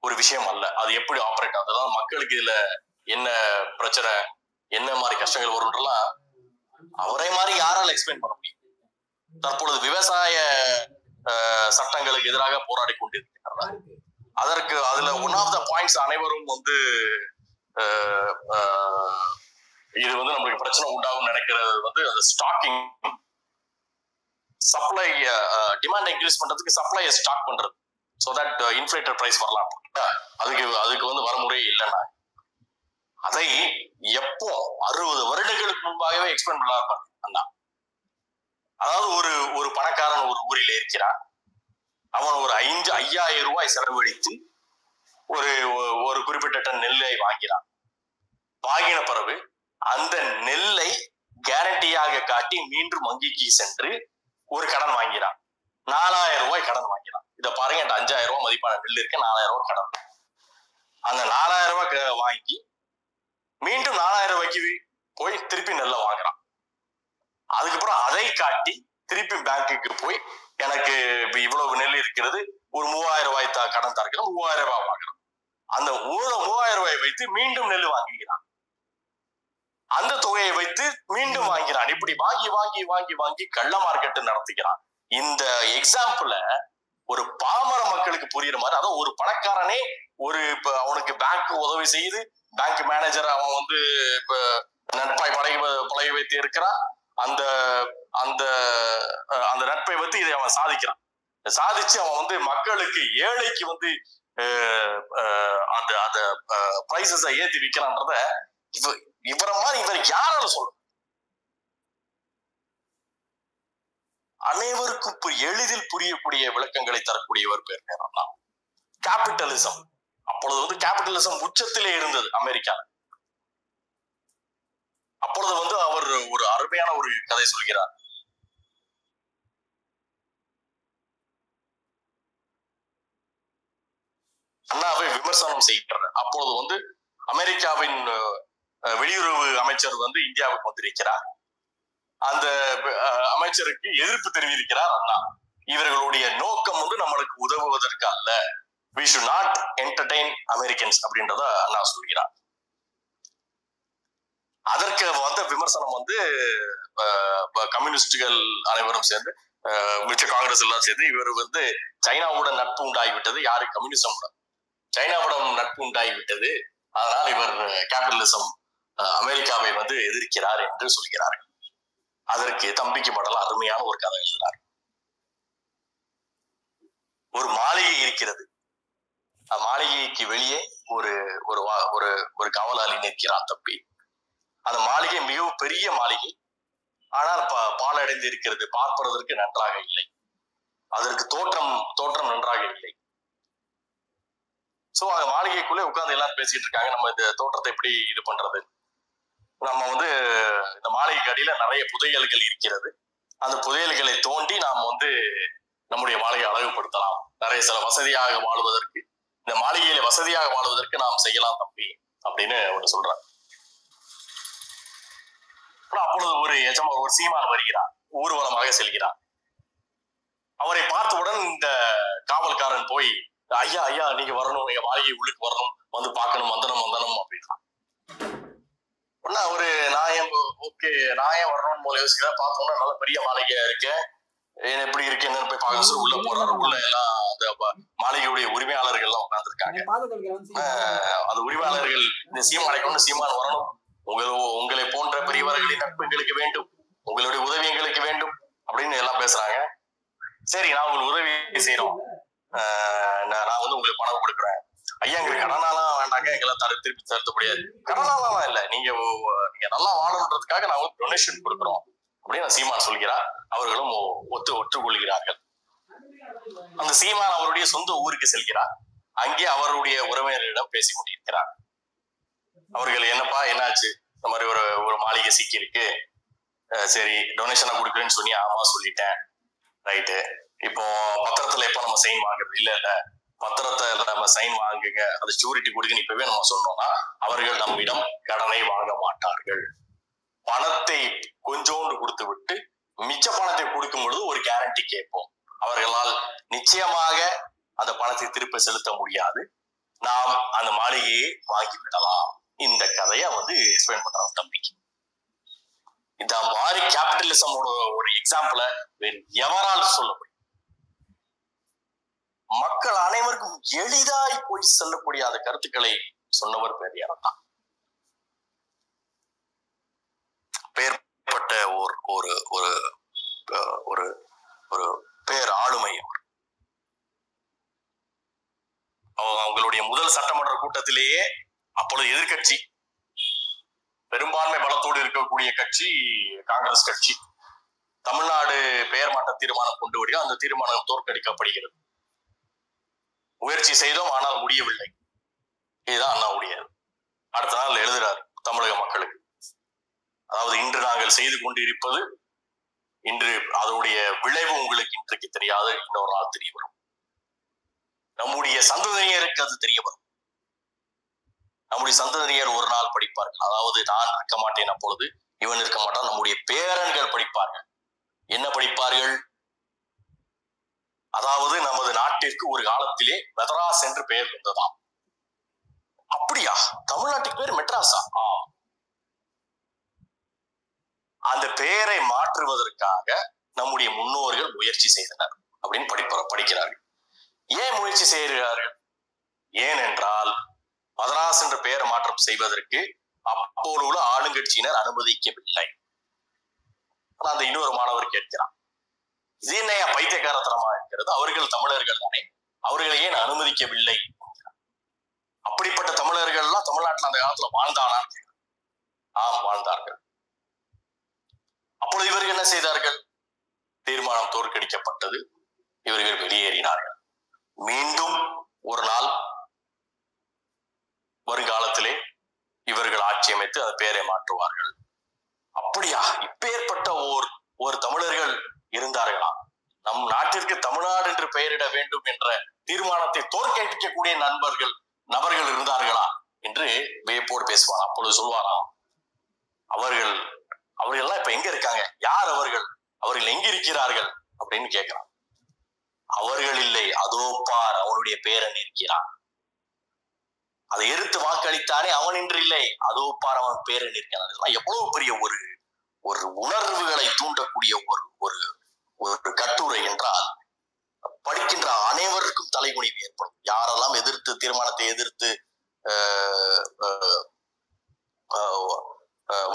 ஒரு விஷயம் அல்ல. அது எப்படி ஆப்ரேட் ஆகுது? அதாவது மக்களுக்கு இதுல என்ன பிரச்சனை என்ன மாதிரி கஷ்டங்கள் வரும்ன்றலாம் அவரை மாதிரி யாரால எக்ஸ்பிளைன் பண்ண முடியும்? தற்பொழுது விவசாய சட்டங்களுக்கு எதிராக போராடி கொண்டிருக்கிறார்கள். அதற்கு அதுல ஒன் ஆஃப் த பாயிண்ட்ஸ் அனைவரும் வந்து இது வந்து நம்மளுக்கு பிரச்சனை உண்டாகும் நினைக்கிறது வந்து அந்த ஸ்டாக்கிங் சப்ளை டிமாண்ட் இன்க்ரீஸ் பண்றதுக்கு சப்ளையை ஸ்டாக் பண்றது. ஸோ தட் இன்ஃபிளேட்டர் பிரைஸ் வரலாம். அதுக்கு அதுக்கு வந்து வரமுறையே இல்லைன்னா. அதை எப்போ அறுபது வருடங்களுக்கு முன்பாகவே எக்ஸ்பிளைன் பண்ணலாம். அண்ணா. அதாவது ஒரு ஒரு பணக்காரன் ஒரு ஊரில் இருக்கிறான். அவன் ஒரு ஐந்து ஐயாயிரம் ரூபாய் செலவழித்து ஒரு ஒரு குறிப்பிட்ட டன் நெல்லை வாங்கினான். வாங்கின பிறகு அந்த நெல்லை கேரண்டியாக காட்டி மீண்டும் வங்கிக்கு சென்று ஒரு கடன் வாங்கினான். நாலாயிரம் ரூபாய் கடன் வாங்கினான். இத பாருங்க என்கிட்ட அஞ்சாயிரம் ரூபாய் மதிப்பான நெல் இருக்கு நாலாயிரம் ரூபாய் கடன். அந்த நாலாயிரம் ரூபாய் க- வாங்கி மீண்டும் நாலாயிரம் ரூபாய்க்கு போய் திருப்பி நெல்லை வாங்குறான். அதுக்கப்புறம் அதை காட்டி திருப்பி பேங்க்குக்கு போய் எனக்கு இப்ப இவ்வளவு நெல் இருக்கிறது ஒரு மூவாயிரம் ரூபாய் த- கடன் தரக்கிறோம் மூவாயிரம் ரூபாய் வாங்குறான். அந்த மூணு- மூவாயிரம் ரூபாய் வைத்து மீண்டும் நெல் வாங்கிக்கிறான் அந்த தொகையை வைத்து மீண்டும் வாங்கிறான். இப்படி வாங்கி வாங்கி வாங்கி வாங்கி கள்ள மார்க்கெட் நடத்துகிறான். இந்த எக்ஸாம்பிள ஒரு பாமர மக்களுக்கு புரியுற மாதிரி அதாவது ஒரு பணக்காரனே ஒரு இப்ப அவனுக்கு பேங்க் உதவி செய்து பேங்க் மேனேஜர் அவன் வந்து இப்ப நட்பாய் பழகி பழகி வைத்து இருக்கிறான். அந்த அந்த அந்த நட்பை வைத்து இதை அவன் சாதிக்கிறான். சாதிச்சு அவன் வந்து மக்களுக்கு ஏழைக்கு வந்து அந்த அந்த பிரைசஸ ஏத்தி விற்கிறான்றத இவரை மாதிரி இவர் யாரால சொல்ல. அனைவருக்கும் பு- எளிதில் புரியக்கூடிய விளக்கங்களை தரக்கூடியவர் பேர் நேரம்னா கேபிட்டலிசம் அப்பொழுது வந்து கேபிட்டலிசம் உச்சத்திலே இருந்தது அமெரிக்கா அப்பொழுது வந்து அவர் ஒரு அருமையான ஒரு கதை சொல்கிறார். அண்ணாவை விமர்சனம் செய்கின்றனர் அப்பொழுது வந்து அமெரிக்காவின் வெளியுறவு அமைச்சர் வந்து இந்தியாவுக்கு வந்திருக்கிறார். அந்த அமைச்சருக்கு எதிர்ப்பு தெரிவிக்கிறார் அண்ணா. இவர்களுடைய நோக்கம் வந்து நம்மளுக்கு உதவுவதற்கு அல்ல. We should not entertain Americans அப்படின்றத அண்ணா சொல்கிறார். அதற்கு வந்த விமர்சனம் வந்து கம்யூனிஸ்டுகள் அனைவரும் சேர்ந்து அஹ், மிச்ச காங்கிரஸ் எல்லாம் சேர்ந்து இவர் வந்து சைனாவுடன் நட்பு உண்டாகிவிட்டது யாரு கம்யூனிசம் சைனாவுடன் நட்பு உண்டாகிவிட்டது. அதனால் இவர் கேபிட்டலிசம் அமெரிக்காவை வந்து எதிர்க்கிறார் என்று சொல்கிறார்கள் அதற்கு தம்பிக்கு படல அருமையான ஒரு கதை எழுதினார் ஒரு மாளிகை இருக்கிறது. அந்த மாளிகைக்கு வெளியே ஒரு ஒரு வா- ஒரு ஒரு காவலாளி நிற்கிறான் தம்பி. அந்த மாளிகை மிகவும் பெரிய மாளிகை. ஆனால் ப- பாழடைந்து இருக்கிறது பார்ப்பதற்கு நன்றாக இல்லை. அதற்கு தோற்றம் தோற்றம் நன்றாக இல்லை. சோ அந்த மாளிகைக்குள்ளே உட்கார்ந்து எல்லாரும் பேசிட்டு இருக்காங்க. நம்ம இந்த தோற்றத்தை எப்படி இது பண்றது? நம்ம வந்து இந்த மாளிகைக்கு அடியில நிறைய புதையல்கள் இருக்கிறது. அந்த புதையல்களை தோண்டி நாம் வந்து நம்முடைய மாளிகை அழகுபடுத்தலாம். நிறைய சில வசதியாக வாழ்வதற்கு இந்த மாளிகையில வசதியாக வாழ்வதற்கு நாம் செய்யலாம் தம்பி அப்படின்னு ஒன்று சொல்றார். ஆனா அப்பொழுது ஒரு எஜமா ஒரு சீமான் வருகிறார் ஊர்வலமாக செல்கிறார். அவரை பார்த்தவுடன் இந்த காவல்காரன் போய் ஐயா ஐயா நீங்க வரணும் எங்க மாளிகை உள்ளுக்கு வரணும் வந்து பார்க்கணும் வந்தனம் வந்தனம் அப்படின்னா. ஒரு நான் ஏன் ஓகே ஏன் வரணும்னு போல யோசிக்கிறேன் பார்த்தோம்னா நல்ல பெரிய மாளிகையா இருக்கு. எப்படி இருக்கு? என்னன்னு போய் பார்க்க உள்ள போறாரு. உள்ள எல்லாம் அந்த மாளிகையுடைய உரிமையாளர்கள் எல்லாம் உட்கார்ந்துருக்காங்க அந்த உரிமையாளர்கள் இந்த சீமானைக்கு சீமான் வரணும். உங்கள் உங்களை போன்ற பெரியவர்களின் நட்பு எங்களுக்கு வேண்டும். உங்களுடைய உதவி எங்களுக்கு வேண்டும். அப்படின்னு எல்லாம் பேசுறாங்க. சரி நான் உங்களுக்கு உதவி செய்யறோம் நான் வந்து உங்களுக்கு பணம் கொடுக்குறேன். ஐயா எங்களுக்கு கடனாலாம் வேண்டாங்க. எங்களால் தர திருப்பி தருத்த முடியாது. கடனாலாம் இல்ல. நீங்க நீங்க நல்லா வாழணுன்றதுக்காக வந்து டொனேஷன் கொடுக்குறோம். அப்படின்னு சீமான் சொல்கிறார். அவர்களும் ஒத்து ஒற்றுக்கொள்கிறார்கள். அந்த சீமான் அவருடைய சொந்த ஊருக்கு செல்கிறார். அங்கே அவருடைய உறவினரிடம் பேசி கொண்டிருக்கிறார். அவர்கள் என்னப்பா என்னாச்சு? இந்த மாதிரி ஒரு ஒரு மாளிகை சிக்கி இருக்கு சரி டொனேஷனை கொடுக்குறேன்னு சொன்னி ஆமா சொல்லிட்டேன். ரைட்டு. இப்போ பத்திரத்துல எப்ப நம்ம சைன் வாங்குறது? இல்ல இல்ல. பத்திரத்தை நம்ம சைன் வாங்குங்க. அது ஷூரிட்டி கொடுக்குன்னு இப்பவே நம்ம சொன்னோம்னா அவர்கள் நம்மிடம் கடனை வாங்க மாட்டார்கள். பணத்தை கொஞ்சோண்டு கொடுத்து விட்டு மிச்ச பணத்தை கொடுக்கும் பொழுது ஒரு கேரண்டி கேட்போம். அவர்களால் நிச்சயமாக அந்த பணத்தை திருப்ப செலுத்த முடியாது. நாம் அந்த மாளிகையை வாங்கி விடலாம் இந்த கதையை வந்து எக்ஸ்பிளைன் பண்றாங்க தம்பிக்கு இந்த மாதிரி கேபிட்டலிசமோட ஒரு எக்ஸாம்பிள எவரால் சொல்ல முடியும் மக்கள் அனைவருக்கும் எளிதாய் போய் செல்லக்கூடிய அந்த கருத்துக்களை சொன்னவர் பெரியார் தான் பேர்பட்ட ஒரு ஒரு ஒரு ஒரு ஒரு பேர் ஆளுமை அவர். அவங்களுடைய முதல் சட்டமன்ற கூட்டத்திலேயே அப்பொழுது எதிர்கட்சி பெரும்பான்மை பலத்தோடு இருக்கக்கூடிய கட்சி காங்கிரஸ் கட்சி. தமிழ்நாடு பெயர் மாற்ற தீர்மானம் கொண்டு வரையும் அந்த தீர்மானம் தோற்கடிக்கப்படுகிறது. முயற்சி செய்தோம் ஆனால் முடியவில்லை. இதுதான் அண்ணாவுடைய அடுத்த நாள் எழுதுறாரு தமிழக மக்களுக்கு. அதாவது இன்று நாங்கள் செய்து கொண்டிருப்பது இன்று அதனுடைய விளைவு உங்களுக்கு இன்றைக்கு தெரியாது இன்னொரு நாள் தெரிய வரும் நம்முடைய சந்ததியினருக்கு அது தெரிய வரும் நம்முடைய சந்ததியினர் ஒரு நாள் படிப்பார்கள். அதாவது நான் இருக்க மாட்டேன் அப்பொழுது இவன் இருக்க மாட்டான். நம்முடைய பேரன்கள் படிப்பார்கள். என்ன படிப்பார்கள்? அதாவது நமது நாட்டிற்கு ஒரு காலத்திலே மெதராஸ் என்று பெயர் இருந்ததாம் அப்படியா? தமிழ்நாட்டுக்கு பேர் மெட்ராஸா? ஆம். அந்த பெயரை மாற்றுவதற்காக நம்முடைய முன்னோர்கள் முயற்சி செய்தனர் அப்படின்னு படிப்ப படிக்கிறார்கள். ஏன் முயற்சி செய்கிறார்கள்? ஏனென்றால் மதராஸ் என்ற பெயர் மாற்றம் செய்வதற்கு அப்போது உள்ள ஆளுங்கட்சியினர் அனுமதிக்கவில்லை. ஆனா அந்த இன்னொரு மாணவர் கேட்கிறான். இது என்னையா பைத்தியக்காரத்தனமா இருக்கிறது அவர்கள் தமிழர்கள் தானே. அவர்களை ஏன் அனுமதிக்கவில்லை? அப்படிப்பட்ட தமிழர்கள் எல்லாம் தமிழ்நாட்டுல அந்த காலத்துல வாழ்ந்தானா? ஆம் வாழ்ந்தார்கள். அப்பொழுது இவர்கள் என்ன செய்தார்கள்? தீர்மானம் தோற்கடிக்கப்பட்டது. இவர்கள் வெளியேறினார்கள். மீண்டும் ஒரு நாள் வருங்காலத்திலே இவர்கள் ஆட்சி அமைத்து அந்த பெயரை மாற்றுவார்கள். அப்படியா? இப்பேற்பட்ட ஓர் ஒரு தமிழர்கள் இருந்தார்களாம் நம் நாட்டிற்கு தமிழ்நாடு என்று பெயரிட வேண்டும் என்ற தீர்மானத்தை தோற்கடிக்கக்கூடிய நண்பர்கள் நபர்கள் இருந்தார்களா? என்று வியப்போடு பேசுவாராம் அப்பொழுது சொல்வாராம் அவர்கள் அவர்கள் எல்லாம் இப்ப எங்க இருக்காங்க? யார் அவர்கள்? அவர்கள் எங்க இருக்கிறார்கள்? அப்படின்னு கேட்கிறான். அவர்கள் இல்லை அதோ பார் அவனுடைய பேரன் இருக்கிறான். அதை எதிர்த்து வாக்களித்தானே அவன் என்று இல்லை. அதோ பார் அவன் பேரன் இருக்கிறான். எவ்வளவு பெரிய ஒரு ஒரு உணர்வுகளை தூண்டக்கூடிய ஒரு ஒரு ஒரு கட்டுரை என்றால் படிக்கின்ற அனைவருக்கும் தலைகுனிவு ஏற்படும். யாரெல்லாம் எதிர்த்து தீர்மானத்தை எதிர்த்து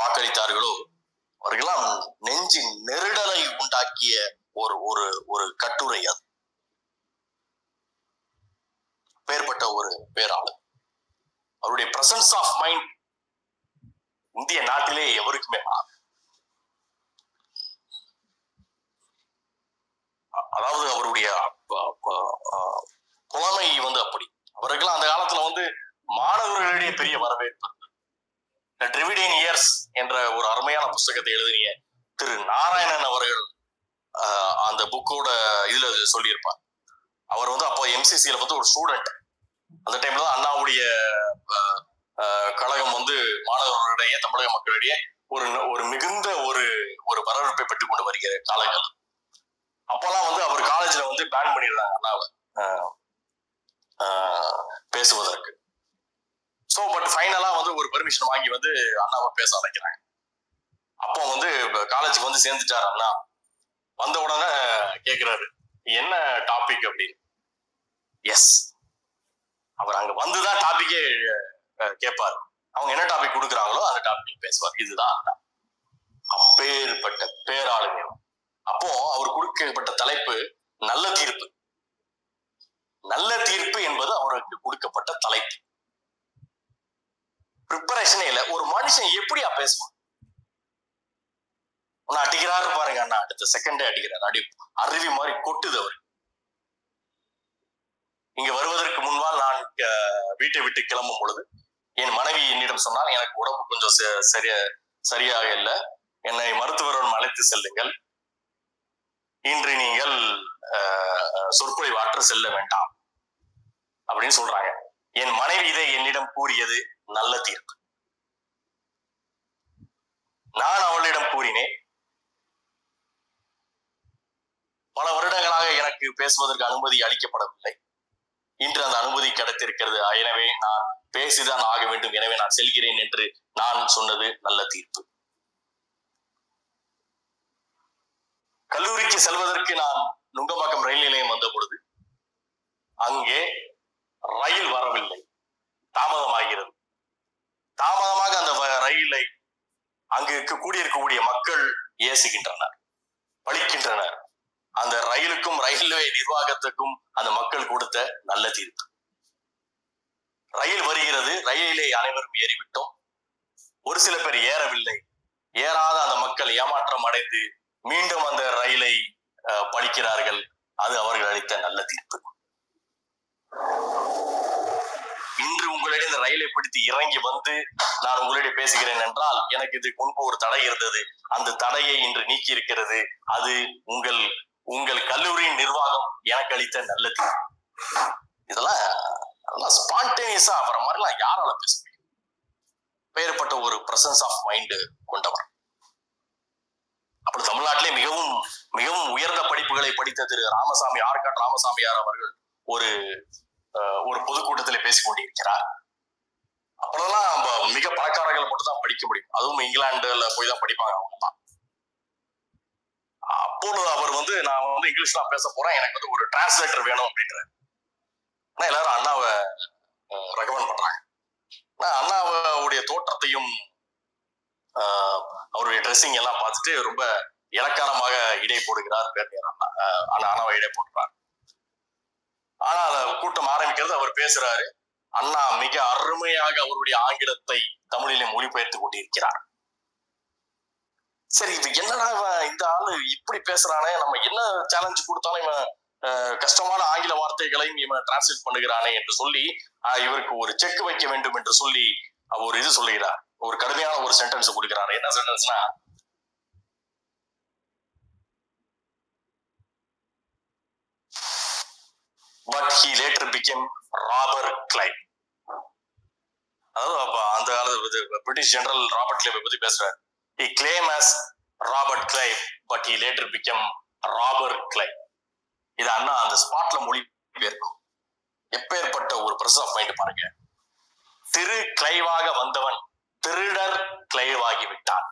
வாக்களித்தார்களோ அவர்களாம் நெஞ்சின் நெருடலை உண்டாக்கிய ஒரு ஒரு ஒரு கட்டுரை அது. பேர்பட்ட ஒரு பேராளர். அவருடைய பிரசன்ஸ் ஆஃப் மைண்ட் இந்திய நாட்டிலே எவருக்குமே அதாவது அவருடைய புலமை வந்து அப்படி. அவருக்கெல்லாம் அந்த காலத்துல வந்து மாணவர்களிடையே பெரிய வரவேற்பு. இந்த இயர்ஸ் என்ற ஒரு அருமையான புஸ்தகத்தை எழுதினிய திரு நாராயணன் அவர்கள் ஆஹ், அந்த புக்கோட இதுல சொல்லியிருப்பார். அவர் வந்து அப்போ எம்சிசியில வந்து ஒரு ஸ்டூடெண்ட் அந்த டைம்ல தான் அண்ணாவுடைய ஆஹ், கழகம் வந்து மாணவர்களிடையே தமிழக மக்களிடையே ஒரு ஒரு மிகுந்த ஒரு ஒரு வரவேற்பை பெற்றுக் கொண்டு வருகிற காலங்கள். அப்போல்லாம் வந்து அவர் காலேஜ்ல வந்து பேன் பண்ணிடுறாங்க அண்ணாவை. பேசுவதற்கு. ஸோ பட் ஃபைனலாக வந்து ஒரு பெர்மிஷன் வாங்கி வந்து அண்ணாவை பேச அழைக்கிறாங்க அப்போ வந்து காலேஜுக்கு வந்து சேர்ந்துட்டார் அண்ணா. வந்த உடனே கேட்குறாரு என்ன டாபிக் அப்படின்னு? எஸ் அவர் அங்க வந்துதான் டாபிக்கே கேட்பாரு அவங்க என்ன டாபிக் கொடுக்குறாங்களோ அந்த டாபிக் பேசுவார். இதுதான் அப்பேற்பட்ட பேராளுமை. அப்போ அவர் கொடுக்கப்பட்ட தலைப்பு நல்ல தீர்ப்பு. நல்ல தீர்ப்பு என்பது அவருக்கு கொடுக்கப்பட்ட தலைப்பு. ப்ரிப்பரேஷனே இல்ல ஒரு மனுஷன் எப்படியா பேசுவான்? உன்னை அடிக்கிறாரு பாருங்க அண்ணா அடுத்த செகண்டே அடிக்கிறார். அடி அருவி மாதிரி கொட்டுது அவர். இங்க வருவதற்கு முன்பால் நான் வீட்டை விட்டு கிளம்பும் பொழுது என் மனைவி என்னிடம் சொன்னால் எனக்கு உடம்பு கொஞ்சம் ச- சரியா சரியாக இல்லை. என்னை மருத்துவருடன் அழைத்து செல்லுங்கள். இன்று நீங்கள் அஹ், சொற்பொழிவாற்ற செல்ல வேண்டாம் அப்படின்னு சொல்றாங்க. என் மனைவி இதை என்னிடம் கூறியது நல்ல தீர்ப்பு. நான் அவளிடம் கூறினேன் பல வருடங்களாக எனக்கு பேசுவதற்கு அனுமதி அளிக்கப்படவில்லை. இன்று அந்த அனுமதி கிடைத்திருக்கிறது. எனவே நான் பேசிதான் ஆக வேண்டும். எனவே நான் செல்கிறேன் என்று நான் சொன்னது நல்ல தீர்ப்பு. கல்லூரிக்கு செல்வதற்கு நான் நுங்கம்பாக்கம் ரயில் நிலையம் வந்த பொழுது அங்கே ரயில் வரவில்லை. தாமதமாகிறது. தாமதமாக அந்த ரயிலை அங்கு கூடியிருக்கக்கூடிய மக்கள் ஏசுகின்றனர் பழிக்கின்றனர் அந்த ரயிலுக்கும் ரயில்வே நிர்வாகத்துக்கும் அந்த மக்கள் கொடுத்த நல்ல தீர்ப்பு. ரயில் வருகிறது ரயிலிலே அனைவரும் ஏறிவிட்டோம். ஒரு சில பேர் ஏறவில்லை. ஏறாத அந்த மக்கள் ஏமாற்றம் அடைந்து மீண்டும் அந்த ரயிலை பழிக்கிறார்கள். அது அவர்கள் அளித்த நல்ல தீர்ப்பு. இன்று உங்களிடம் இந்த ரயிலை பிடித்து இறங்கி வந்து நான் உங்களிடையே பேசுகிறேன் என்றால் எனக்கு இது முன்பு ஒரு தடை இருந்தது. அந்த தடையை இன்று நீக்கி இருக்கிறது அது உங்கள் உங்கள் கல்லூரியின் நிர்வாகம் எனக்கு அளித்த நல்லது இதெல்லாம் அதெல்லாம் ஸ்பான்டேனியஸா வர மாதிரிலாம் யாரால பேச முடியும்? பெயர்பட்ட ஒரு பிரசன்ஸ் ஆஃப் மைண்ட் கொண்டவர். அப்படி தமிழ்நாட்டிலே மிகவும் மிகவும் உயர்ந்த படிப்புகளை படித்த திரு ராமசாமி ஆர்காட் ராமசாமியார் அவர்கள் ஒரு அஹ், ஒரு பொதுக்கூட்டத்தில் பேசிக் கொண்டிருக்கிறார். அப்பெல்லாம் நம்ம மிக பணக்காரர்கள் மட்டும் தான் படிக்க முடியும். அதுவும் இங்கிலாந்துல போய் தான் படிப்பாங்க அவங்க தான் அப்போது அவர் வந்து நான் வந்து இங்கிலீஷ்ல பேச போறேன் எனக்கு வந்து ஒரு டிரான்ஸ்லேட்டர் வேணும் அப்படின்ற ஆனா எல்லாரும் அண்ணாவை ரெக்கமெண்ட் பண்றாங்க. ஆனா அண்ணாவுடைய தோற்றத்தையும் அவருடைய ட்ரெஸ்ஸிங் எல்லாம் பார்த்துட்டு ரொம்ப இலக்காரமாக இடை போடுகிறார் பேர்னியர் அண்ணா அண்ணா அண்ணாவை இடை போடுறார். ஆனா அந்த கூட்டம் ஆரம்பிக்கிறது அவர் பேசுறாரு. அண்ணா மிக அருமையாக அவருடைய ஆங்கிலத்தை தமிழிலே மொழிபெயர்த்து கொண்டிருக்கிறார். சரி இது என்னடா இவன் இந்த ஆளு இப்படி பேசுறானே? நம்ம என்ன சேலஞ்ச் கொடுத்தாலும் இவன் அஹ், கஷ்டமான ஆங்கில வார்த்தைகளையும் இவன் டிரான்ஸ்லேட் பண்ணுகிறானே என்று சொல்லி இவருக்கு ஒரு செக் வைக்க வேண்டும் என்று சொல்லி அவர் ஒரு இது சொல்லுகிறார். ஒரு கடுமையான ஒரு சென்டென்ஸ் கொடுக்கிறார். என்ன சென்டென்ஸ்னா but he later became robber Clive அதாவது அப்ப அந்த காலத்து பிரிட்டிஷ் ஜெனரல் ராபர்ட் கிளைவ் பத்தி பேசுறாரு. He claim as Robert Clive but he later became robber Clive இது அண்ணா அந்த ஸ்பாட்ல மொழி பெயர்க்கும் எப்பேற்பட்ட ஒரு பிரசஸ் ஆஃப் மைண்ட் பாருங்க. திரு கிளைவாக வந்தவன் திருடர் கிளைவாகி விட்டான்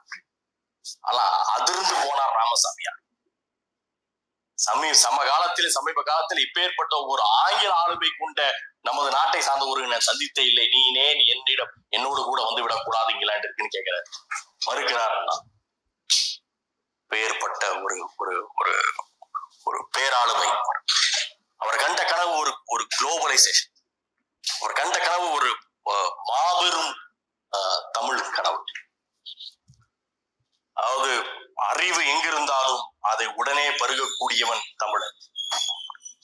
ஆனா அதிர்ந்து போனார் ராமசாமியார். சமீ சமகாலத்தில் சமீப காலத்தில் இப்பேற்பட்ட ஒரு ஆங்கில ஆளுமை கொண்ட நமது நாட்டை சார்ந்த ஒரு நான் சந்தித்தே இல்லை. நீ என்னிடம் என்னோடு கூட வந்து விடக்கூடாது இருக்குன்னு கேட்கிறார். மறுக்கிறார் அண்ணா. ஒரு ஒரு ஒரு ஒரு பேராளுமை. அவர் கண்ட கனவு ஒரு ஒரு குளோபலைசேஷன் அவர் கண்ட கனவு ஒரு மாபெரும் தமிழ் கனவு அதாவது அறிவு எங்கிருந்தாலும் அதை உடனே பருகக்கூடியவன் தமிழன்.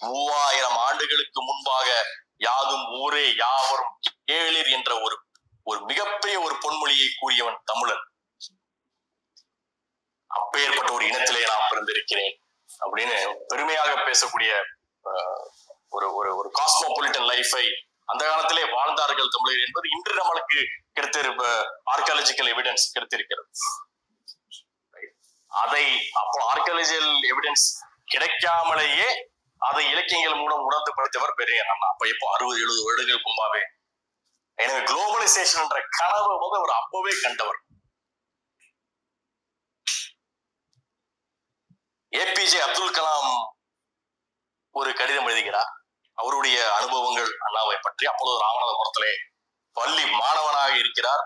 மூவாயிரம் ஆண்டுகளுக்கு முன்பாக யாதும் ஊரே யாவரும் கேளிர் என்ற ஒரு ஒரு மிகப்பெரிய ஒரு பொன்மொழியை கூறியவன் தமிழன். அப்பேற்பட்ட ஒரு இனத்திலே நான் பிறந்திருக்கிறேன் அப்படின்னு பெருமையாக பேசக்கூடிய ஒரு ஒரு ஒரு காஸ்மோபாலிட்டன் லைஃபை அந்த காலத்திலே வாழ்ந்தார்கள் தமிழர் என்பது இன்று நம்மளுக்கு கிடைத்திருப்ப ஆர்கியாலஜிக்கல் எவிடன்ஸ் கிடைத்திருக்கிறது. அதை அப்போ ஆர்காலஜிக்கல் எவிடன்ஸ் கிடைக்காமலேயே அதை இலக்கியங்கள் மூலம் உணர்ந்து படித்தவர் பெரிய அண்ணா. அப்ப இப்போ அறுபது எழுபது வருடங்கள் முன்பாவே. எனவே குளோபலைசேஷன் என்ற கனவை வந்து அவர் அப்பவே கண்டவர். ஏபிஜே அப்துல் கலாம் ஒரு கடிதம் எழுதுகிறார். அவருடைய அனுபவங்கள் அண்ணாவை பற்றி அப்பொழுது ராமநாதபுரத்திலே பள்ளி மாணவனாக இருக்கிறார்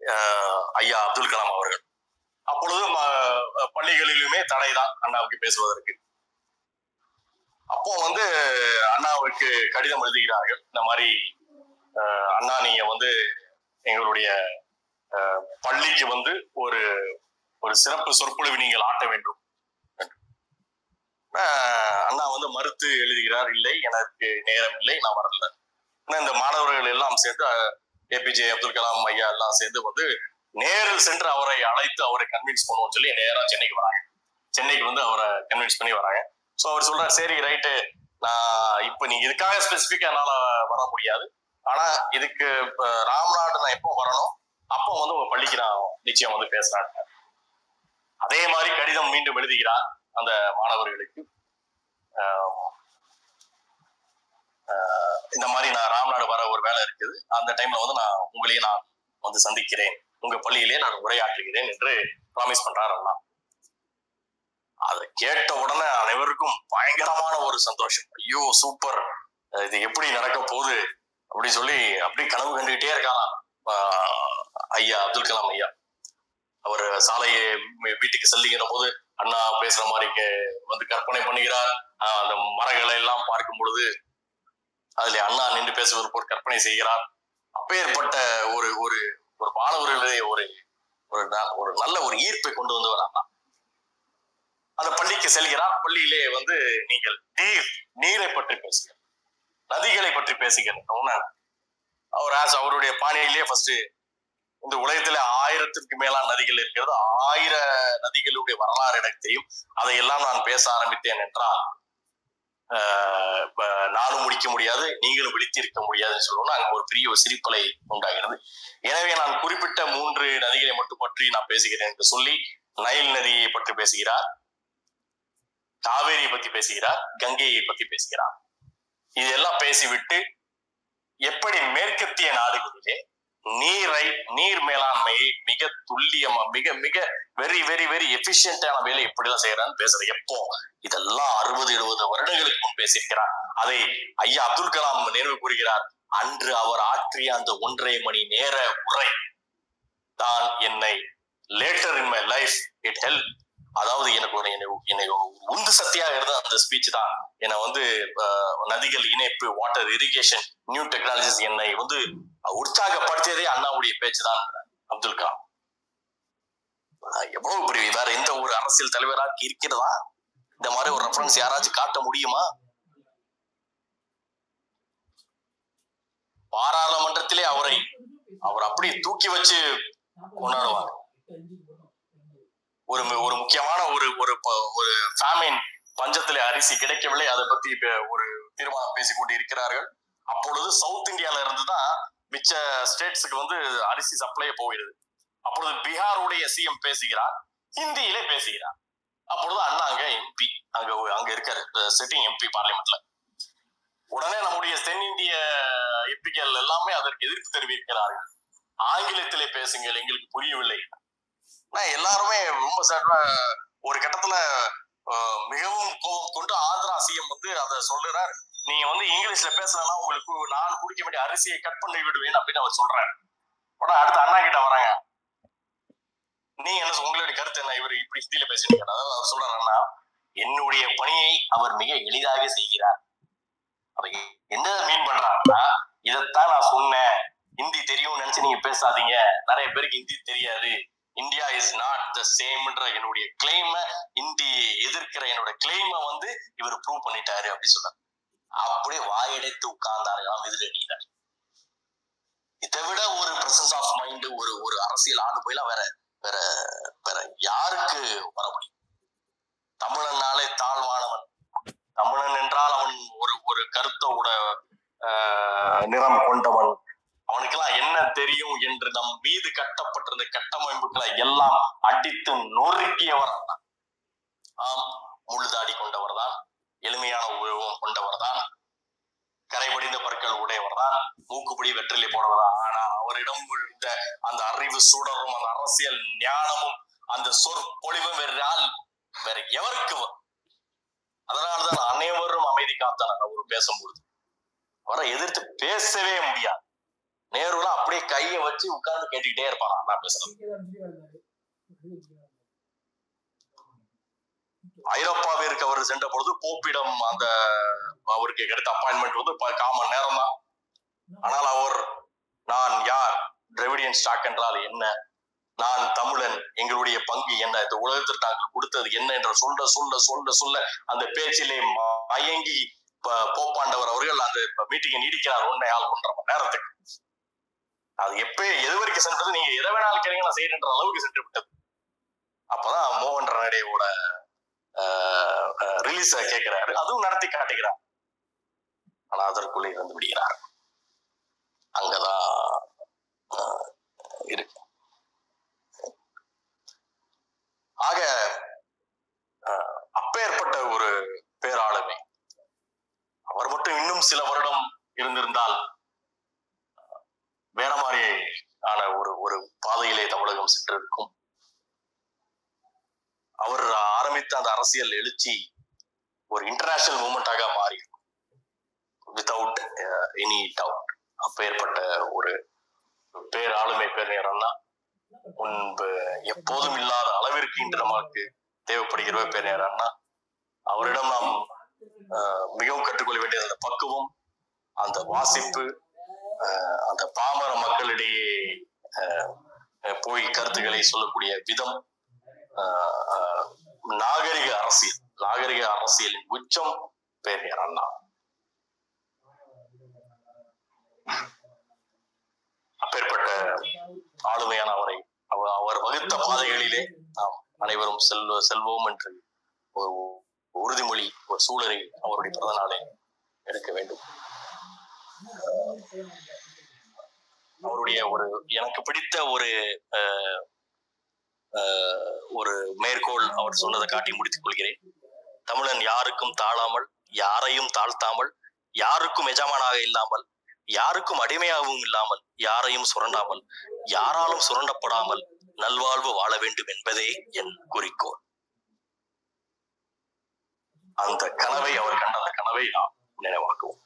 அஹ், ஐயா அப்துல் கலாம் அவர்கள். அப்பொழுது பள்ளிகளிலுமே தடைதான் அண்ணாவுக்கு பேசுவதற்கு. அப்போ வந்து அண்ணாவுக்கு கடிதம் எழுதுகிறார்கள். இந்த மாதிரி அஹ், அண்ணா நீங்க வந்து எங்களுடைய அஹ், பள்ளிக்கு வந்து ஒரு ஒரு சிறப்பு சொற்பொழிவு நீங்கள் ஆட்ட வேண்டும். அண்ணா வந்து மறுத்து எழுதுகிறார் இல்லை எனக்கு நேரம் இல்லை நான் வரல. ஆனா இந்த மாணவர்கள் எல்லாம் சேர்ந்து ஏபிஜே அப்துல் கலாம் ஐயா எல்லாம் சேர்ந்து வந்து நேரில் சென்று அவரை அழைத்து அவரை கன்வின்ஸ் பண்ணுவோம்னு சொல்லி நேரா சென்னைக்கு வராங்க. சென்னைக்கு வந்து அவரை கன்வின்ஸ் பண்ணி வராங்க. ஸோ அவர் சொல்றாரு சரி ரைட்டு நான் இப்போ நீங்க இதுக்காக ஸ்பெசிஃபிக்கா என்னால வர முடியாது. ஆனா இதுக்கு இப்ப ராம்நாடு நான் எப்போ வரணும்? அப்போ வந்து உங்க பள்ளிக்கு நான் நிச்சயம் வந்து பேசுறேன். அதே மாதிரி கடிதம் மீண்டும் எழுதுகிறார். அந்த மாணவர்களுக்கு இந்த மாதிரி நான் ராம்நாடு வர ஒரு வேலை இருக்குது. அந்த டைம்ல வந்து நான் உங்களையே நான் வந்து சந்திக்கிறேன். உங்க பள்ளியிலே நான் உரையாற்றுகிறேன் என்று ப்ராமிஸ் பண்றாரு அண்ணா. அதை கேட்ட உடனே அனைவருக்கும் பயங்கரமான ஒரு சந்தோஷம். ஐயோ சூப்பர் இது எப்படி நடக்க போகுது? அப்படி சொல்லி அப்படி கனவு கண்டுகிட்டே இருக்காராம் ஐயா அப்துல் கலாம் ஐயா. அவர் சாலையை வீட்டுக்கு செல்லுகிற போது அண்ணா பேசுற மாதிரி வந்து கற்பனை பண்ணுகிறார். ஆஹ் அந்த மரங்களை எல்லாம் பார்க்கும் பொழுது அதுல அண்ணா நின்று பேசுவது போல் கற்பனை செய்கிறார். அப்பேற்பட்ட ஒரு ஒரு ஒரு மாணவர்களே ஒரு ஒரு ந- ஒரு நல்ல ஒரு ஈர்ப்பை கொண்டு வந்தவர் அண்ணா. அந்த பள்ளிக்கு செல்கிறார். பள்ளியிலே வந்து நீங்கள் நீர் நீரை பற்றி பேசுகிறேன் நதிகளை பற்றி பேசுகிறேன் அவர் ஆஸ் அவருடைய பாணியிலேயே ஃபர்ஸ்ட் இந்த உலகத்துல ஆயிரத்திற்கு மேலான நதிகள் இருக்கிறது. ஆயிர நதிகளுடைய வரலாறு எனக்கு தெரியும். அதையெல்லாம் நான் பேச ஆரம்பித்தேன் என்றால் ஆஹ் நானும் முடிக்க முடியாது நீங்களும் விழித்திருக்க முடியாதுன்னு சொல்லணும்னா அங்க ஒரு பெரிய சிரிப்பலை உண்டாகிறது. எனவே நான் குறிப்பிட்ட மூன்று நதிகளை மட்டும் பற்றி நான் பேசுகிறேன் என்று சொல்லி நைல் நதியை பற்றி பேசுகிறார் காவேரியை பத்தி பேசுகிறார் கங்கையை பத்தி பேசுகிறார். இதெல்லாம் பேசிவிட்டு எப்படி மேற்கத்திய நாடுகளிலே நீரை நீர் மேலாண்மையை மிக துல்லியமா மிக மிக வெரி வெரி வெரி எஃபிஷியன்டான வேலை எப்படிதான் செய்யறான்னு பேசுற எப்போ? இதெல்லாம் அறுபது எழுபது வருடங்களுக்கு முன் பேசியிருக்கிறார். அதை ஐயா அப்துல் கலாம் நினைவு கூறுகிறார். அன்று அவர் ஆற்றிய அந்த ஒன்றரை மணி நேர உரை தான் என்னை later in my life it help அதாவது எனக்கு ஒரு என்னை உந்து சக்தியாக இருந்த அந்த ஸ்பீச் தான். என்னை வந்து நதிகள் இணைப்பு வாட்டர் இரிகேஷன் நியூ டெக்னாலஜிஸ் என்னை வந்து உற்சாகப்படுத்தியதே அண்ணாவுடைய பேச்சு தான் அப்துல் கலாம். எவ்வளவு பெரிய வேற எந்த ஒரு அரசியல் தலைவராக இருக்கிறதா? இந்த மாதிரி ஒரு ரெஃபரன்ஸ் யாராச்சும் காட்ட முடியுமா? பாராளுமன்றத்திலே அவரை அவர் அப்படி தூக்கி வச்சு கொண்டாடுவார். ஒரு ஒரு முக்கியமான ஒரு ஒரு ஒரு ஃபேமின் பஞ்சத்திலே அரிசி கிடைக்கவில்லை. அதை பத்தி ஒரு தீர்மானம் பேசிக் கொண்டு இருக்கிறார்கள். அப்பொழுது சவுத் இந்தியால இருந்து தான் மிச்ச ஸ்டேட்ஸுக்கு வந்து அரிசி சப்ளை போயிடுது. அப்பொழுது பீகாருடைய சிஎம் பேசுகிறார். ஹிந்தியிலே பேசுகிறார். அப்பொழுது அண்ணா அங்க எம்பி அங்க அங்க இருக்காரு. சிட்டிங் எம்பி பார்லிமெண்ட்ல உடனே நம்முடைய தென்னிந்திய எம்பிக்கள் எல்லாமே அதற்கு எதிர்ப்பு தெரிவிக்கிறார்கள். ஆங்கிலத்திலே பேசுங்கள் எங்களுக்கு புரியவில்லை. நான் எல்லாருமே ரொம்ப ஒரு கட்டத்துல மிகவும் கோபம் கொண்டு ஆந்திரா சிஎம் வந்து அதை சொல்லுறார். நீங்க வந்து இங்கிலீஷ்ல பேசலன்னா உங்களுக்கு நான் குடிக்க வேண்டிய அரிசியை கட் பண்ணி விடுவேன் அப்படின்னு அவர் சொல்றாரு. உடனே அடுத்து அண்ணா கிட்ட வராங்க. நீ என்ன உங்களுடைய கருத்து என்ன? இவர் இப்படி ஹிந்தியில பேசுறீங்க அதாவது அவர் சொல்றாரு அண்ணா என்னுடைய பணியை அவர் மிக எளிதாக செய்கிறார். அதை என்ன மீன் பண்றாருன்னா இதைத்தான் நான் சொன்னேன். ஹிந்தி தெரியும்னு நினைச்சு நீங்க பேசாதீங்க. நிறைய பேருக்கு ஹிந்தி தெரியாது. இந்தியா இஸ் நாட் த சேம்ன்ற என்னுடைய கிளைம இந்தி எதிர்க்கிற என்னோட கிளைம வந்து இவர் ப்ரூவ் பண்ணிட்டாரு அப்படி சொன்னார். அப்படியே வாயடைத்து உட்கார்ந்தார்களாம் எதிரணியினர் இதை விட ஒரு பிரசன்ஸ் ஆஃப் மைண்ட் ஒரு ஒரு அரசியல் ஆண்டு போயெல்லாம் வேற வேற வேற யாருக்கு வர முடியும்? தமிழனாலே தாழ்வானவன் தமிழன் என்றால் அவன் ஒரு ஒரு கருத்தோட ஆஹ், நிறம் கொண்டவன். அதுக்கெல்லாம் என்ன தெரியும் என்று நம் மீது கட்டப்பட்டிருந்த கட்டமைப்புகளை எல்லாம் அடித்து நொறுக்கியவர் ஆம் முழுதாடி கொண்டவர் தான் எளிமையான உருவம் கொண்டவர் தான் கரைபடிந்த பற்கள் உடையவர் தான் மூக்குப்படி வெற்றிலை போனவர் தான் ஆனா அவரிடம் விழுந்த அந்த அறிவு சுடரும் அந்த அரசியல் ஞானமும் அந்த சொற்பொழிவும் வேற வேற எவருக்கு வரும்? அதனாலதான் அனைவரும் அமைதி காத்தனர் அவர் பேசும்பொழுது. அவரை எதிர்த்து பேசவே முடியாது. நேருலாம் அப்படியே கைய வச்சு உட்கார்ந்து கேட்டுக்கிட்டே இருப்பான்? அண்ணா பேசுறது. ஐரோப்பாவிற்கு அவர் சென்ற பொழுது போப்பிடம் அந்த அவருக்கு கிடைத்த அப்பாயின்மெண்ட் வந்து காமன் நேரம் தான் ஆனால் அவர் நான் யார்? திராவிடியன் ஸ்டாக் என்றால் என்ன? நான் தமிழன். எங்களுடைய பங்கு என்ன? இந்த உலகத்திற்கு நாங்கள் கொடுத்தது என்ன? என்று சொல்ல சொல்ல சொல்ல சொல்ல அந்த பேச்சிலே மயங்கி போப்பாண்டவர் அவர்கள் அந்த மீட்டிங்கை நீடிக்கிறார். ஒன்றை ஆள் ஒன்றரை மணி நேரத்துக்கு. அது எப்ப எது வரைக்கும் சென்றது நீங்க எதை வேணாலும் கேளுங்க நான் செய்யறேன்ற அளவுக்கு சென்று விட்டது. அப்பதான் மோகன் ரனடேவோட ரிலீஸ கேட்கிறாரு அதுவும் நடத்தி காட்டுகிறார். ஆனா அதற்குள்ளே இறந்து விடுகிறார். அங்கதான் இருக்கு ஆக ஆஹ், அப்பேற்பட்ட ஒரு பேராளுமை. அவர் மட்டும் இன்னும் சில வருடம் இருந்திருந்தால் வேற மாதிரி ஆன ஒரு ஒரு பாதையிலே தமிழகம் சென்றிருக்கும். அவர் ஆரம்பித்த அந்த அரசியல் எழுச்சி ஒரு இன்டர்நேஷனல் மூமெண்டாக மாறி வித்தவுட் எனி டவுட் அப்பேற்பட்ட ஒரு பேர் ஆளுமை பேர் நேரம்னா முன்பு எப்போதும் இல்லாத அளவிற்கு இன்று நமக்கு தேவைப்படுகிற பேர் நேரம்னா அவரிடம் நாம் uh, மிகவும் கற்றுக்கொள்ள வேண்டிய அந்த பக்குவம் அந்த வாசிப்பு அந்த பாமர மக்களிடையே போய் கருத்துக்களை சொல்லக்கூடிய விதம் ஆஹ், நாகரிக அரசியல் நாகரிக அரசியலின் உச்சம் பேரறிஞர் அண்ணா. அப்பேற்பட்ட ஆளுமையான அவரை அவர் அவர் வகுத்த பாதைகளிலே நாம் அனைவரும் செல்வ செல்வோம் என்று ஒரு உறுதிமொழி ஒரு சூழலை அவருடைய பிறந்த நாளை எடுக்க வேண்டும். அவருடைய ஒரு எனக்கு பிடித்த ஒரு அஹ், ஒரு மேற்கோள் அவர் சொன்னதை காட்டி முடித்துக் கொள்கிறேன். தமிழன் யாருக்கும் தாழாமல் யாரையும் தாழ்த்தாமல் யாருக்கும் எஜமானாக இல்லாமல் யாருக்கும் அடிமையாகவும் இல்லாமல் யாரையும் சுரண்டாமல் யாராலும் சுரண்டப்படாமல் நல்வாழ்வு வாழ வேண்டும் என்பதே என் குறிக்கோள். அந்த கனவை அவர் கண்ட அந்த கனவை நாம் நினைவாக்குவோம்.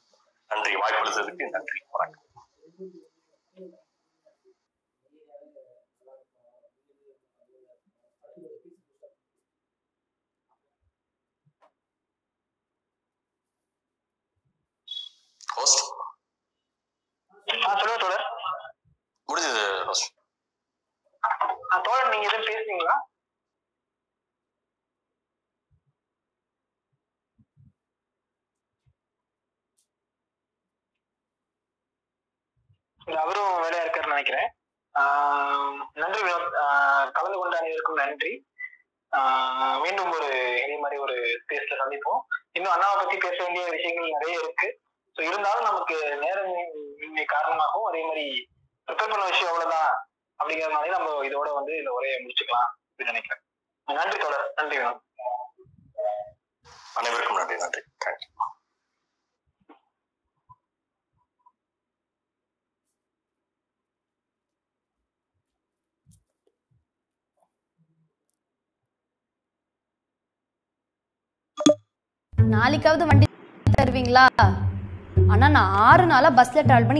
நன்றி. வாய்ப்பளித்ததற்கு நன்றி. வணக்கம். சொல்லுங்க தோழர். முடிஞ்சது தோழர் நீங்க எதுவும் பேசுனீங்களா? அவரும் வேலையா இருக்காருன்னு நினைக்கிறேன். நன்றி வினோத் கலந்து கொண்ட அனைவருக்கும் நன்றி. மீண்டும் ஒரு இதே மாதிரி ஒரு பேஸ்ல சந்திப்போம். இன்னும் அண்ணாவை பத்தி பேச வேண்டிய விஷயங்கள் நிறைய இருக்கு. ஸோ இருந்தாலும் நமக்கு நேரம் காரணமாகவும் அதே மாதிரி ப்ரிப்பேர் பண்ண விஷயம் அவ்வளவுதான் மாதிரி நம்ம இதோட வந்து இந்த உரையை முடிச்சுக்கலாம் அப்படின்னு நினைக்கிறேன். நன்றி தொடர் நன்றி வினோத் அனைவருக்கும் நன்றி. நன்றி. தேங்க்யூ நாளைக்காவது வண்டி தருவீங்களா? ஆனால் நான் ஆறு நாளாக பஸ்ஸில் ட்ராவல் பண்ணி